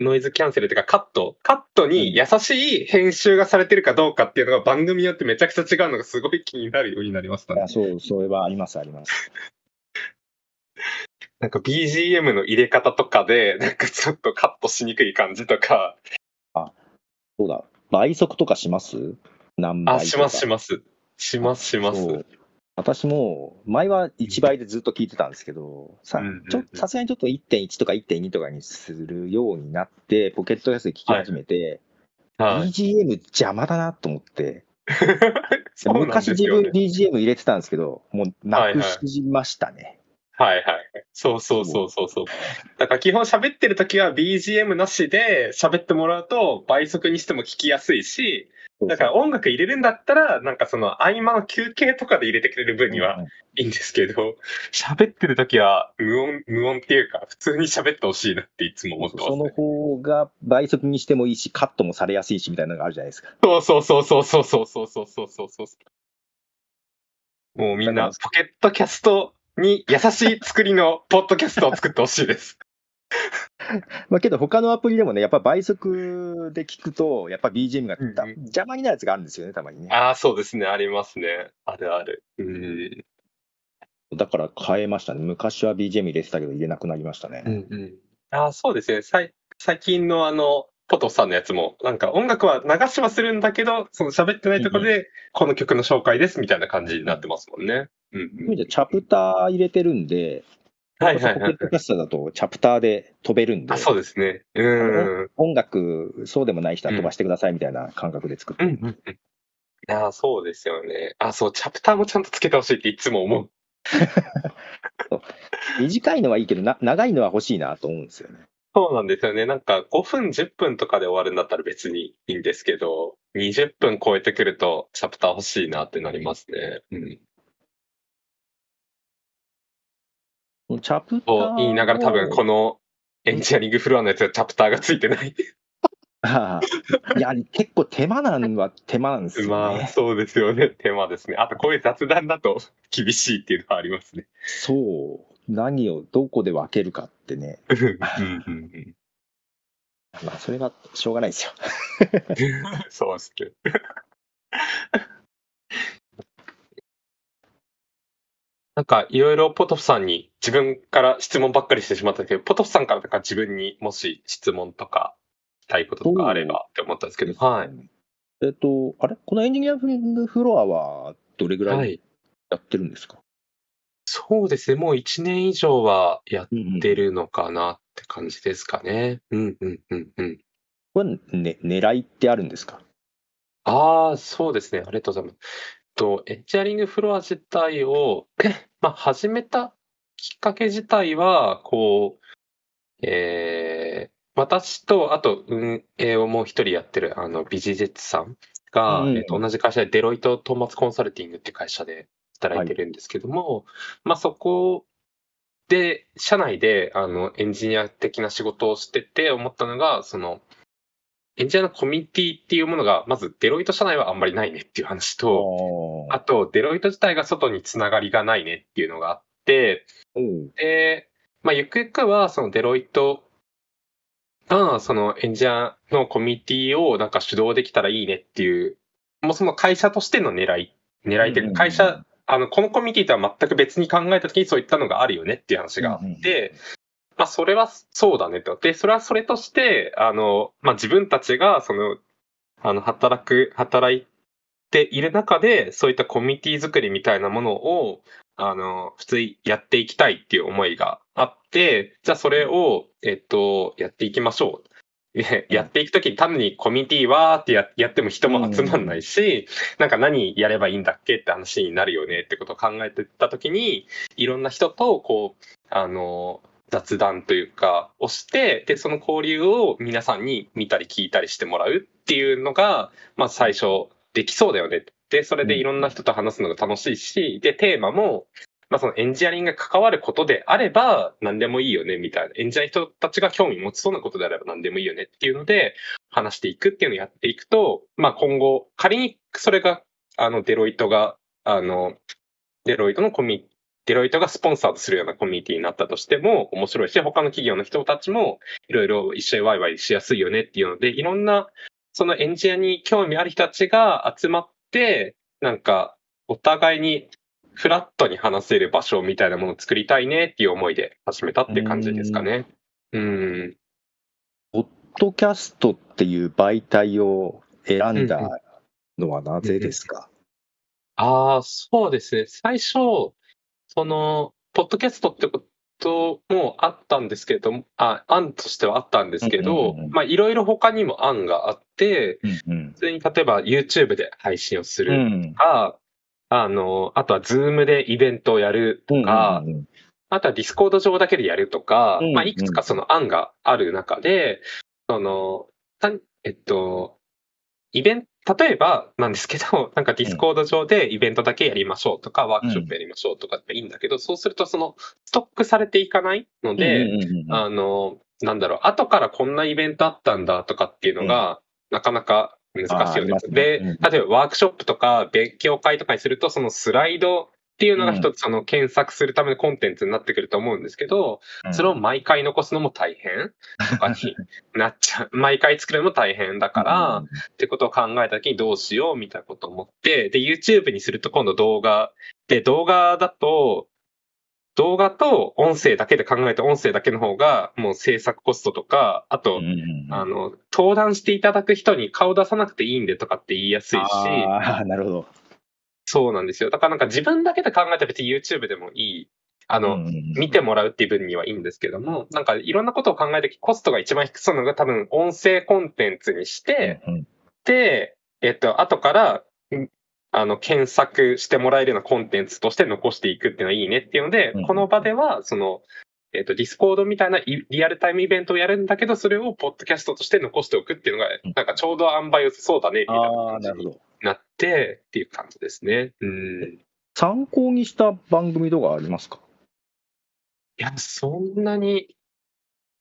ノイズキャンセルというかカット、カットに優しい編集がされてるかどうかっていうのが番組によってめちゃくちゃ違うのがすごい気になるようになりましたね あ。そう、それはあります、あります。なんか BGM の入れ方とかで、なんかちょっとカットしにくい感じとか、そうだ、倍速とかします？何倍あ、しますします。しますします。私も、前は1倍でずっと聞いてたんですけど、さすがにちょっと1.1とか1.2とかにするようになって、ポケットキャストで聞き始めて、はい。BGM 邪魔だなと思って、昔自分。BGM 入れてたんですけど、もうなくしましたね。はいはい。そうそうそうそうそう。だから基本喋ってる時は BGM なしで喋ってもらうと倍速にしても聞きやすいし、だから音楽入れるんだったら、なんかその合間の休憩とかで入れてくれる分にはうんいいんですけど、喋ってる時は無音、無音っていうか、普通に喋ってほしいなっていつも思ってます、そのね。方が倍速にしてもいいし、カットもされやすいしみたいなのがあるじゃないですか。そうそうそうそうそうそうそうそうそうそうそう。もうみんな、ポケットキャストに優しい作りのポッドキャストを作ってほしいです。まあ、けど他のアプリでもね、やっぱ倍速で聞くと、やっぱ BGM がうんうん邪魔になるやつがあるんですよね、たまにね。ああ、そうですね。ありますね。あるある。うん。だから変えましたね。昔は BGM 入れてたけど入れなくなりましたね。うんうん。ああ、そうですね。最近のあの、ポトフさんのやつも、なんか音楽は流しはするんだけど、その喋ってないところで、この曲の紹介ですみたいな感じになってますもんね。うんそういう意味でチャプター入れてるんで、はいはいはいポケッ。トキャストだとチャプターで飛べるんで、あ、そうですね。うん。音楽、そうでもない人は飛ばしてくださいみたいな感覚で作ってる。うんうんうん。ああ、そうですよね。あそう、チャプターもちゃんとつけてほしいっていつも思う。短いのはいいけどな、長いのは欲しいなと思うんですよね。そうなんですよね。なんか5分、10分とかで終わるんだったら別にいいんですけど、20分超えてくるとチャプター欲しいなってなりますね。うん。チャプターをと言いながら多分このエンジニアリングフロアのやつはチャプターがついてない。あ あいや、結構手間なんは手間なんですよね。まあ、そうですよね。手間ですね。あとこういう雑談だと厳しいっていうのはありますね。そう。何をどこで分けるかってね、うんうんうんまあ、それはしょうがないですよ。そうですね。なんかいろいろポトフさんに自分から質問ばっかりしてしまったけど、ポトフさんからなんか自分にもし質問とかしたいこととかあればって思ったんですけど、はい。えっと、あれ？このエンジニアリングフロアはどれぐらはいい。やってるんですか、そうですね。もう1年以上はやっうんてるのかなって感じですかね。うんうんうんうん。これは、ね、狙いってあるんですか？ああ、そうですね。ありがとうございます。と、エンジニアリングフロア自体を、まあ、始めたきっかけ自体は、こう、えー私と、あと、運営をもう一人やってる、あの、ビジジェッツさんが、うんえっと、同じ会社でデロイト・トーマツコンサルティングっていう会社で働いてるんですけども、まあ、そこで、社内で、あの、エンジニア的な仕事をしてて思ったのが、その、エンジニアのコミュニティっていうものが、まずデロイト社内はあんまりないねっていう話と、あと、デロイト自体が外につながりがないねっていうのがあって、で、まあ、ゆくゆくは、そのデロイトが、そのエンジニアのコミュニティをなんか主導できたらいいねっていう、もうその会社としての狙い、狙いというか、会社、あの、このコミュニティとは全く別に考えたときにそういったのがあるよねっていう話があって、まあ、それはそうだねと。で、それはそれとして、あの、まあ、自分たちが、その、あの、働く、働いている中で、そういったコミュニティ作りみたいなものを、あの、普通にやっていきたいっていう思いがあって、じゃあそれを、えっと、やっていきましょう。でやっていくときに単にコミュニティわーってややっても人も集まんないし、なんか何やればいいんだっけって話になるよねってことを考えてたときに、いろんな人とこう、あの、雑談というか、をして、で、その交流を皆さんに見たり聞いたりしてもらうっていうのが、まあ最初できそうだよね。で、それでいろんな人と話すのが楽しいし、で、テーマも、まあそのエンジニアリングが関わることであれば何でもいいよねみたいな。エンジニアの人たちが興味持ちそうなことであれば何でもいいよねっていうので話していくっていうのをやっていくと、まあ今後、仮にそれが、あの、デロイトが、あの、デロイトのコミュデロイトがスポンサーとするようなコミュニティになったとしても面白いし、他の企業の人たちもいろいろ一緒にワイワイしやすいよねっていうので、いろんなそのエンジニアに興味ある人たちが集まって、なんかお互いにフラットに話せる場所みたいなものを作りたいねっていう思いで始めたって感じですかね。うん。ポッドキャストっていう媒体を選んだのはなぜですか、ああ、そうですね。最初、その、ポッドキャストってこともあったんですけども、あ、案としてはあったんですけどうんうんうんうん、まあ、いろいろ他にも案があって、うん普通に例えば YouTube で配信をすうるんとか、あの、あとは Zoom でイベントをやるとか、うんうんあとは Discord 上だけでやるとか、うんまあ、いくつかその案がある中で、その、たえっと、イベント、例えばなんですけど、なんか Discord 上でイベントだけやりましょうとか、ワークショップやりましょうとかっていいんだけど、そうするとそのストックされていかないので、うんうんうんうん。あの、なんだろう、後からこんなイベントあったんだとかっていうのが、なかなか難しいよね。ねで、うん例えばワークショップとか勉強会とかにすると、そのスライドっていうのが一つその検索するためのコンテンツになってくると思うんですけど、それを毎回残すのも大変とかになっちゃう。毎回作るのも大変だから、ってことを考えた時にどうしようみたいなことを思って、で、YouTube にすると今度動画、で、動画だと、動画と音声だけで考えて音声だけの方が、もう制作コストとか、あと、うんあの、登壇していただく人に顔出さなくていいんでとかって言いやすいし、ああ、なるほど。そうなんですよ。だからなんか自分だけで考えたら別に YouTube でもいい。あの、うん見てもらうっていう分にはいいんですけども、なんかいろんなことを考えてコストが一番低そうなのが多分音声コンテンツにして、うんうんで、えっと、後から、んあの、検索してもらえるようなコンテンツとして残していくっていうのはいいねっていうので、うんこの場では、その、えっと、ディスコードみたいなリアルタイムイベントをやるんだけど、それをポッドキャストとして残しておくっていうのがうん、なんかちょうど塩梅良さそうだね、みたいな感じに。なってっていう感じですね。うん。参考にした番組とかありますか？いや、そんなに、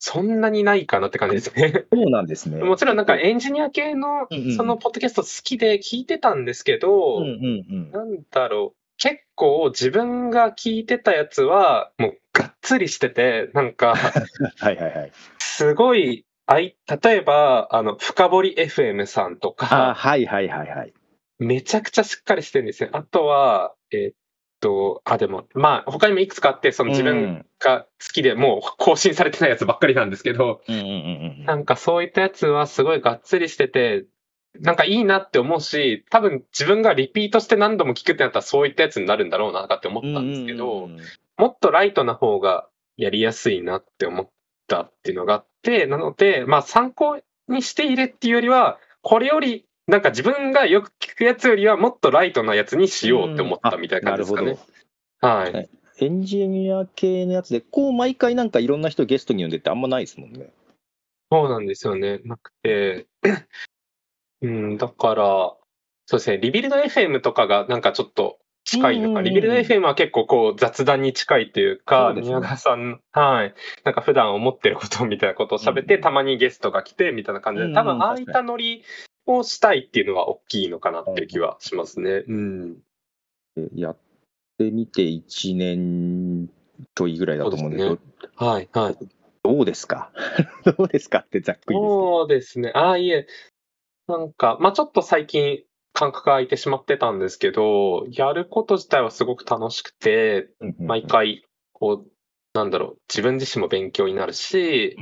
そんなにないかなって感じですね。そうなんですね。もちろんなんかエンジニア系のそのポッドキャスト好きで聞いてたんですけど、うんうんうん。なんだろ結構自分が聞いてたやつは、もうがっつりしてて、なんか、はいはいはい。すごい、あい例えば、あの、深堀 FM さんとあか、はいはいはいはい。めちゃくちゃしっかりしてるんですね。あとは、えーっと、あ、でも、まあ、他にもいくつかあって、その自分が好きでもう更新されてないやつばっかりなんですけど、なんかそういったやつはすごいがっつりしてて、なんかいいなって思うし、多分自分がリピートして何度も聞くってなったらそういったやつになるんだろうなとかって思ったんですけど、もっとライトな方がやりやすいなって思ったっていうのがあって、なので、まあ参考にしているっていうよりは、これより、なんか自分がよく聞くやつよりはもっとライトなやつにしようって思ったみたいな感じですかね。はい。はい。エンジニア系のやつで、こう毎回なんかいろんな人ゲストに呼んでってあんまないですもんね。そうなんですよね。なくて、うん、だから、そうですね、リビルド FM とかがなんかちょっと近いのか、リビルド FM は結構こう雑談に近いというそか、う宮田さん、はい、なんか普段思ってることみたいなことを喋って、うんたまにゲストが来てみたいな感じで、多分ああいったノリをしたいっていうのは大きいのかなっていう気はしますね。うん。でやってみて1年ちょいぐらいだと思うんだけど、そうではい、はい。どうですか？どうですかってざっくりです。そうですね。ああ、いえ。なんか、まあちょっと最近感覚が空いてしまってたんですけど、やること自体はすごく楽しくて、毎回、こう、なんだろう、自分自身も勉強になるし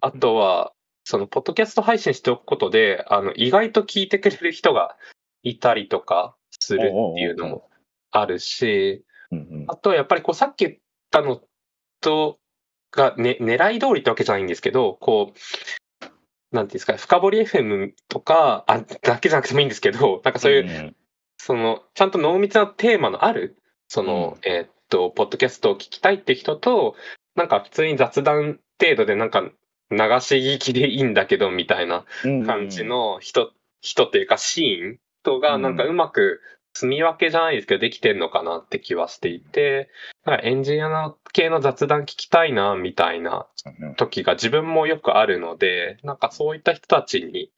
あとは、その、ポッドキャスト配信しておくことで、あの、意外と聞いてくれる人がいたりとかするっていうのもあるし、うんうん。あとはやっぱりこうさっき言ったのと、が、ね、狙い通りってわけじゃないんですけど、こう、なんていうんですか、深掘り FM とか、あ、だけじゃなくてもいいんですけど、なんかそういう、んその、ちゃんと濃密なテーマのある、その、えーっと、ポッドキャストを聞きたいって人と、なんか普通に雑談程度でなんか流し聞きでいいんだけど、みたいなうん感じの人、人っていうかシーンとがなんかうまく積み分けじゃないですけどできてんのかなって気はしていて、エンジニア系の雑談聞きたいなみたいなうん時が自分もよくあるので、なんかそういった人たちに、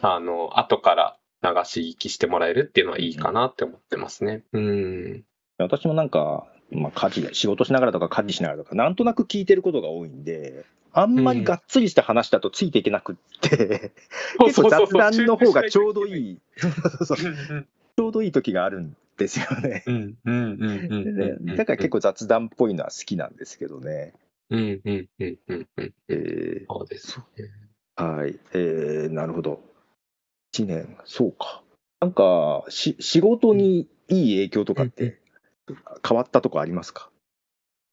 あの、後から流し聞きしてもらえるっていうのはいいかなって思ってますね。うん。私もなんか、まあ、家事で仕事しながらとか家事しながらとか、なんとなく聞いてることが多いんで、あんまりがっつりした話だとついていけなくって、結構雑談の方がちょうどいい。ちょうどいい時があるんですよね。だから結構雑談っぽいのは好きなんですけどね。うんうんうんうんうん。えそうですね。ーはい、えーなるほど。1年、そうか。なんか、し仕事にいい影響とかって変わったとこありますか？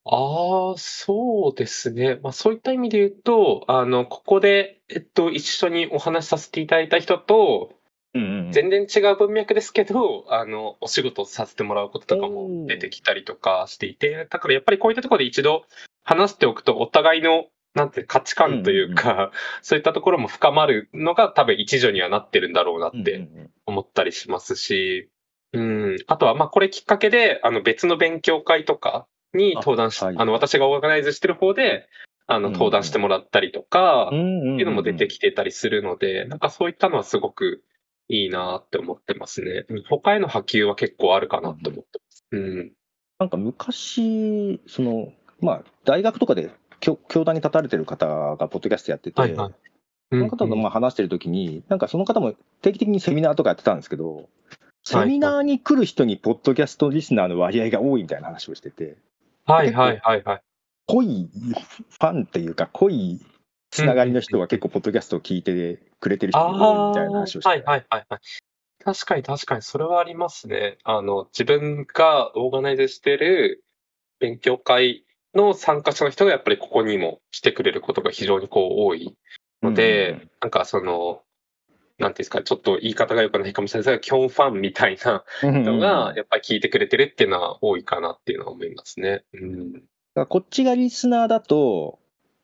ああ、そうですね。まあ、そういった意味で言うと、あの、ここで、えっと、一緒にお話しさせていただいた人と、うんうん全然違う文脈ですけど、あの、お仕事をさせてもらうこととかも出てきたりとかしていて、だからやっぱりこういったところで一度話しておくと、お互いの、なんて価値観というか、そういったところも深まるのが多分一助にはなってるんだろうなってうんうん思ったりしますし、うん、あとは、まあ、これきっかけで、あの、別の勉強会とかに登壇し、あ,、あはいの、私がオーガナイズしてる方で、あの、うん登壇してもらったりとか、っうんうんうんていうのも出てきてたりするので、なんかそういったのはすごくいいなって思ってますね。うん他への波及は結構あるかなって思ってます。うん。なんか昔、その、まあ、大学とかで教教壇に立たれてる方がポッドキャストやってて、はいはい。その方とまあ話してるときに、なんかその方も定期的にセミナーとかやってたんですけど、セミナーに来る人にポッドキャストリスナーの割合が多いみたいな話をしてて、はいはいはいはい。濃いファンっていうか、濃いつながりの人は結構ポッドキャストを聞いてくれてる人が多いみたいな話をして、はいはいはいはい。確かに確かにそれはありますね。あの、自分がオーガナイズしてる勉強会の参加者の人がやっぱりここにも来てくれることが非常にこう多いので、なんかその、なんていうんですか、ちょっと言い方が良くないかもしれないですけど、キョンファンみたいなうん、人がだかやっぱり聞いてくれてるっていうのは多いかなっていうのは思いますね。うん。らこっちがリスナーだと、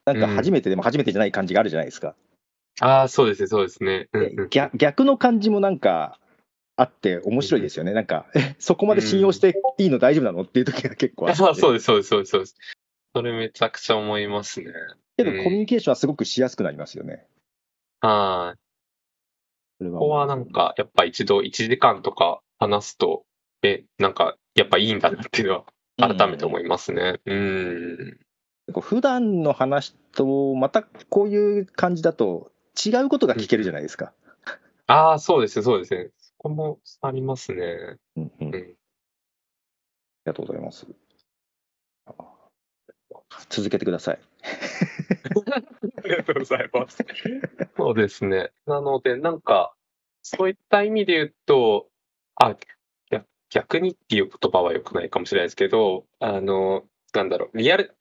なんか初めてでも初めてじゃない感じがあるじゃないですか。ああ、そうですね、そうですね。うんうん逆逆の感じもなんかあって面白いですよね。なんか、えそこまで信用していいの大丈夫なのっていう時が結構あって。あそうです、そうです、そうです、そうです。それめちゃくちゃ思いますね。けどコミュニケーションはすごくしやすくなりますよね。はい。ここはなんか、やっぱ一度1時間とか話すと、え、なんかやっぱいいんだなっていうのは改めて思いますね。うん。こう普段の話と、またこういう感じだと、違うことが聞けるじゃないですか。ああ、そうですね、そうですね。そこもありますね。うんうん、ありうん。がとうございます。続けてください。ありがとうございます。そうですね。なので、なんか、そういった意味で言うと、あ、逆逆にっていう言葉は良くないかもしれないですけど、あの、なんだろう、リアル、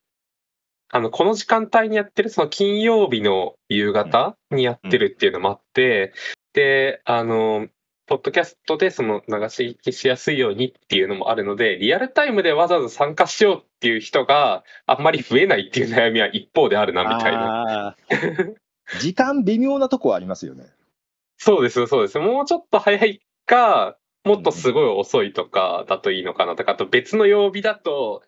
あの、この時間帯にやってる、その金曜日の夕方にやってるっていうのもあって、で、あの、ポッドキャストでその流し聞きしやすいようにっていうのもあるので、リアルタイムでわざわざ参加しようっていう人があんまり増えないっていう悩みは一方であるなみたいな。時間微妙なとこはありますよね。そうです、そうです。もうちょっと早いか、もっとすごい遅いとかだといいのかなとか、あと別の曜日だと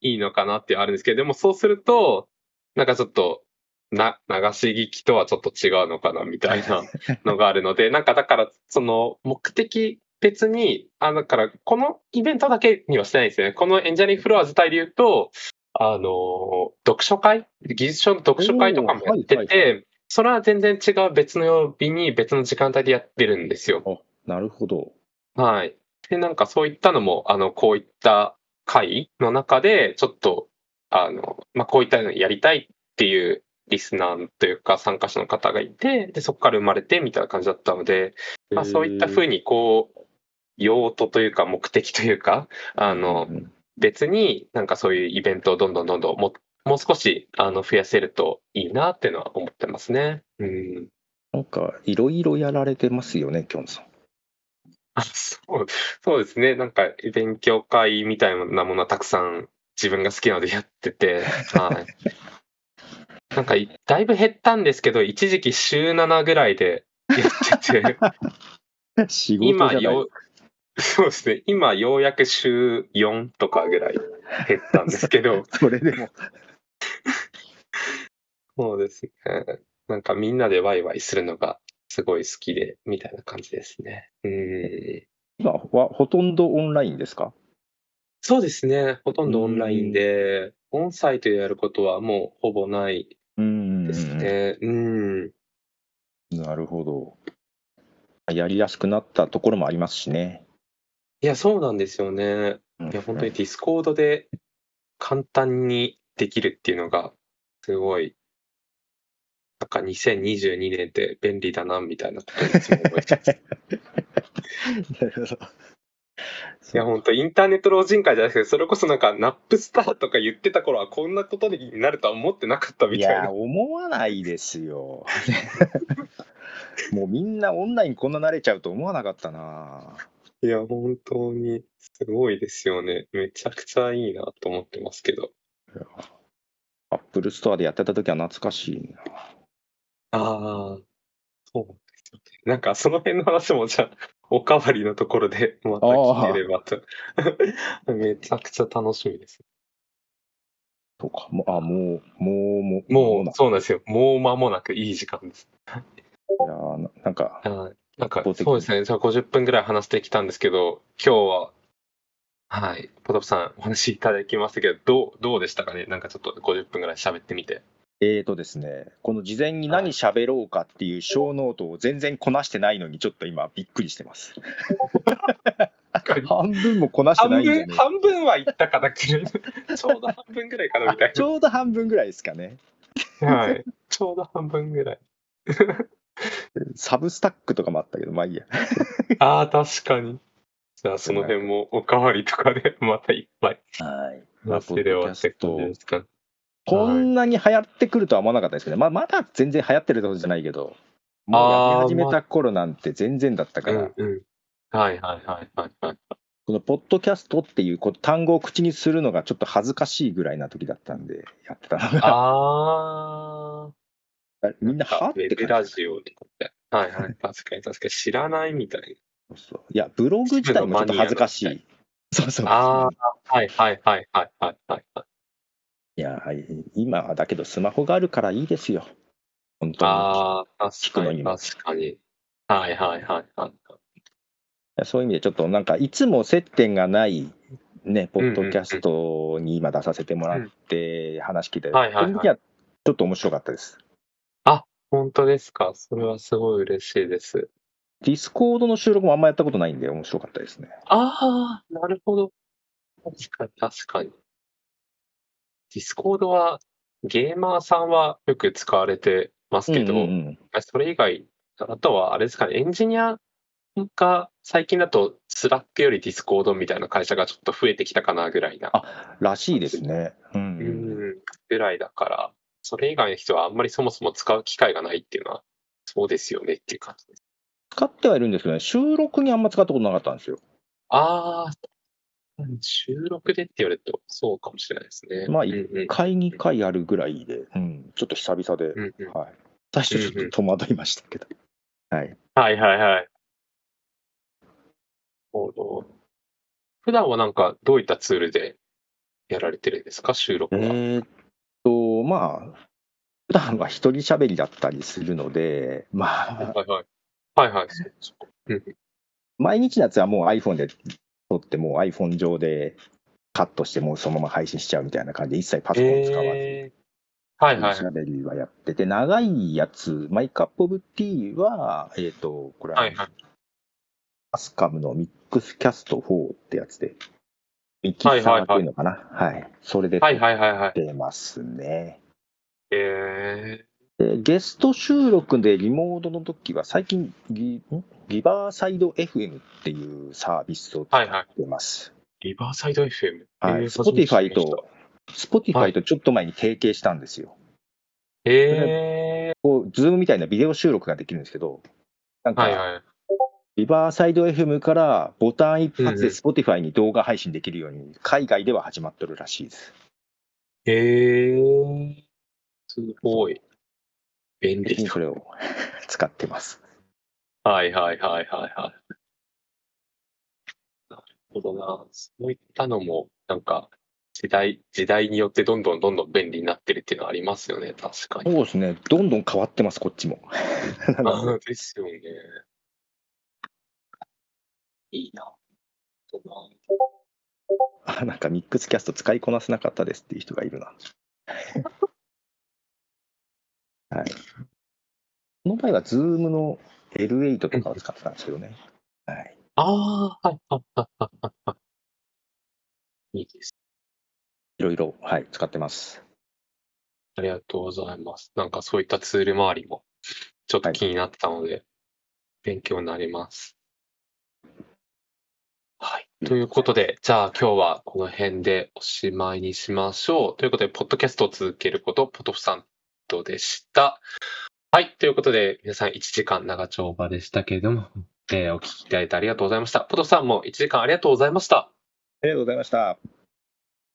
いいのかなってあるんですけど、でもそうすると、なんかちょっと、な、流し聞きとはちょっと違うのかなみたいな のがあるので、なんかだから、その目的別に、あ、だからこのイベントだけにはしてないんですよね。このエンジャリングフロア自体で言うと、あの、読書会？技術書の読書会とかもやっておーはいはいて、それは全然違う別の曜日に別の時間帯でやってるんですよ。なるほど。はい。で、なんかそういったのも、あの、こういった会の中で、ちょっと、あの、まあ、こういったのやりたいっていうリスナーというか参加者の方がいて、で、そこから生まれてみたいな感じだったので、まあ、そういったふうに、こう、用途というか目的というか、あのう、ん別になんかそういうイベントをどんどんどんどんももう少しあの増やせるといいなっていうのは思ってますね。うん。なんか、いろいろやられてますよね、きょんさん。あ、そう、そうですね。なんか勉強会みたいなものはたくさん自分が好きなのでやってて、はい。なんかいだいぶ減ったんですけど、一時期週7ぐらいでやってて、仕事。今よ、そうですね。今ようやく週4とかぐらい減ったんですけど、それでも。そうですね。なんかみんなでワイワイするのがすごい好きで、みたいな感じですね。うん。今はほとんどオンラインですか？そうですね。ほとんどオンラインで、オンサイトでやることはもうほぼないうんですね。うん。なるほど。やりやすくなったところもありますしね。いや、そうなんですよね。いや、本当にディスコードで簡単にできるっていうのが、すごい、なんか2022年って便利だな、みたいなことをいつも思います。なるほど。いや、本当インターネット老人会じゃなくて、それこそなんか、ナップスターとか言ってた頃は、こんなことになるとは思ってなかったみいや、たいな。思わないですよ。もうみんなオンラインこんな慣れちゃうと思わなかったな。いや、本当に、すごいですよね。めちゃくちゃいいなと思ってますけど。アップルストアでやってた時は懐かしいな。ああ、そうですよね。なんか、その辺の話も、じゃあ、おかわりのところで また聞ければと。めちゃくちゃ楽しみです。そうか。もう、あ、もう、もう、もう、もう、なそうなんですよ。もう間もなくいい時間です。いやななんか、はい。なんか、そうですね。じゃあ50分ぐらい話してきたんですけど、今日は、はい。ポトフさんお話いただきましたけど、どう、どうでしたかね？なんかちょっと50分ぐらい喋ってみて。えーとですね、この事前に何喋ろうかっていう小ノートを全然こなしてないのに、ちょっと今、びっくりしてます。半分もこなしてないんじゃね？半分はいったかな。ちょうど半分ぐらいかなみたいちょうど半分ぐらいですかね。な。はい。ちょうど半分ぐらい。サブスタックとかもあったけど、まあいいや。ああ、確かに。じゃあ、その辺もおかわりとかでまたいっぱいはい。話せればって感じですか。こんなに流行ってくるとは思わなかったですけど、まあ、まだ全然流行ってるってことじゃないけど、もうやり始めた頃なんて全然だったから、うんうん。はいはいはいはいはい。このポッドキャストっていう単語を口にするのがちょっと恥ずかしいぐらいな時だったんで、やってたのが、あみんなは？あ、ってウェブラジオとかって。はいはい。確かに確かに知らないみたいそういや、ブログ自体もちょっと恥ずかしい。そうそうな。ああ、はいはいはいはいはいはい。いや、今だけどスマホがあるからいいですよ。本当に。ああ、確かに聞くのにも確かに。はいはいはいはい。そういう意味でちょっとなんかいつも接点がないね、ポッドキャストに今出させてもらって話聞いて、はいはちょっと面白かったです。本当ですか？それはすごい嬉しいです。ディスコードの収録もあんまやったことないんで面白かったですね。ああ、なるほど。確かに、確かに。ディスコードは、ゲーマーさんはよく使われてますけど、うんうんうんそれ以外、あとはあれですかね、エンジニアが最近だとスラックよりディスコードみたいな会社がちょっと増えてきたかなぐらいな、らしいですね。う。うんん、ぐらいだから、それ以外の人はあんまりそもそも使う機会がないっていうのは、そうですよねっていう感じです。使ってはいるんですけどね、収録にあんま使ったことなかったんですよ。ああ、収録でって言われるとそうかもしれないですね。まあうんうん1回、2回あるぐらいで、うん、ちょっと久々で、うんうんはい。最初ちょっと戸惑いましたけど。はい。はいはいはい。ほど普段はなんかどういったツールでやられてるんですか、収録えは。ーっと、まあ、普段は一人喋りだったりするので、まあ、はいはい。はいはい。毎日のやつはもう iPhone で撮って、もう iPhone 上でカットして、もうそのまま配信しちゃうみたいな感じで、一切パソコン使わず。えーはいはい。喋りはやってて、長いやつ、マイカップオブティーは、えっ、と、これは、はいはい。アスカムのミックスキャスト4ってやつで、ミキサーっていうのかな。はいそれで撮っはいはいはいはい。てますね。えでゲスト収録でリモートの時は、最近リ、ん？リバーサイド FM っていうサービスを使ってます。ー、リバーサイド FM。はい。えー Spotify と、Spotify とちょっと前に提携したんですよ。えこう、ズームみたいなビデオ収録ができるんですけど、なんー、か、はいはい。リバーサイド FM からボタン一発でうんうん Spotify に動画配信できるように、海外では始まってるらしいです。えー、すごい。便利だ最近それを 使ってます。はいはいはいはいはい。なるほどな。そういったのも、なんか、時代、時代によってどんどんどんどん便利になってるっていうのはありますよね、確かに。そうですね。どんどん変わってます、こっちも。あ ですよね。いいな。そうなあ、なんかミックスキャスト使いこなせなかったですっていう人がいるな。はい。この場合は Zoom の L8 とかを使ってたんですけどね。はい。ああ、はい、はい、はい、はいはい。いいです。いろいろ、はい、使ってます。ありがとうございます。なんかそういったツール周りも、ちょっと気になってたので、勉強になります。はい。ということで、じゃあ今日はこの辺でおしまいにしましょう。ということで、ポッドキャストを続けること、ポトフさんトでした。はい。ということで、皆さん1時間長丁場でしたけれども、えーお聞きいただいてありがとうございました。ポトさんも1時間ありがとうございました。ありがとうございました。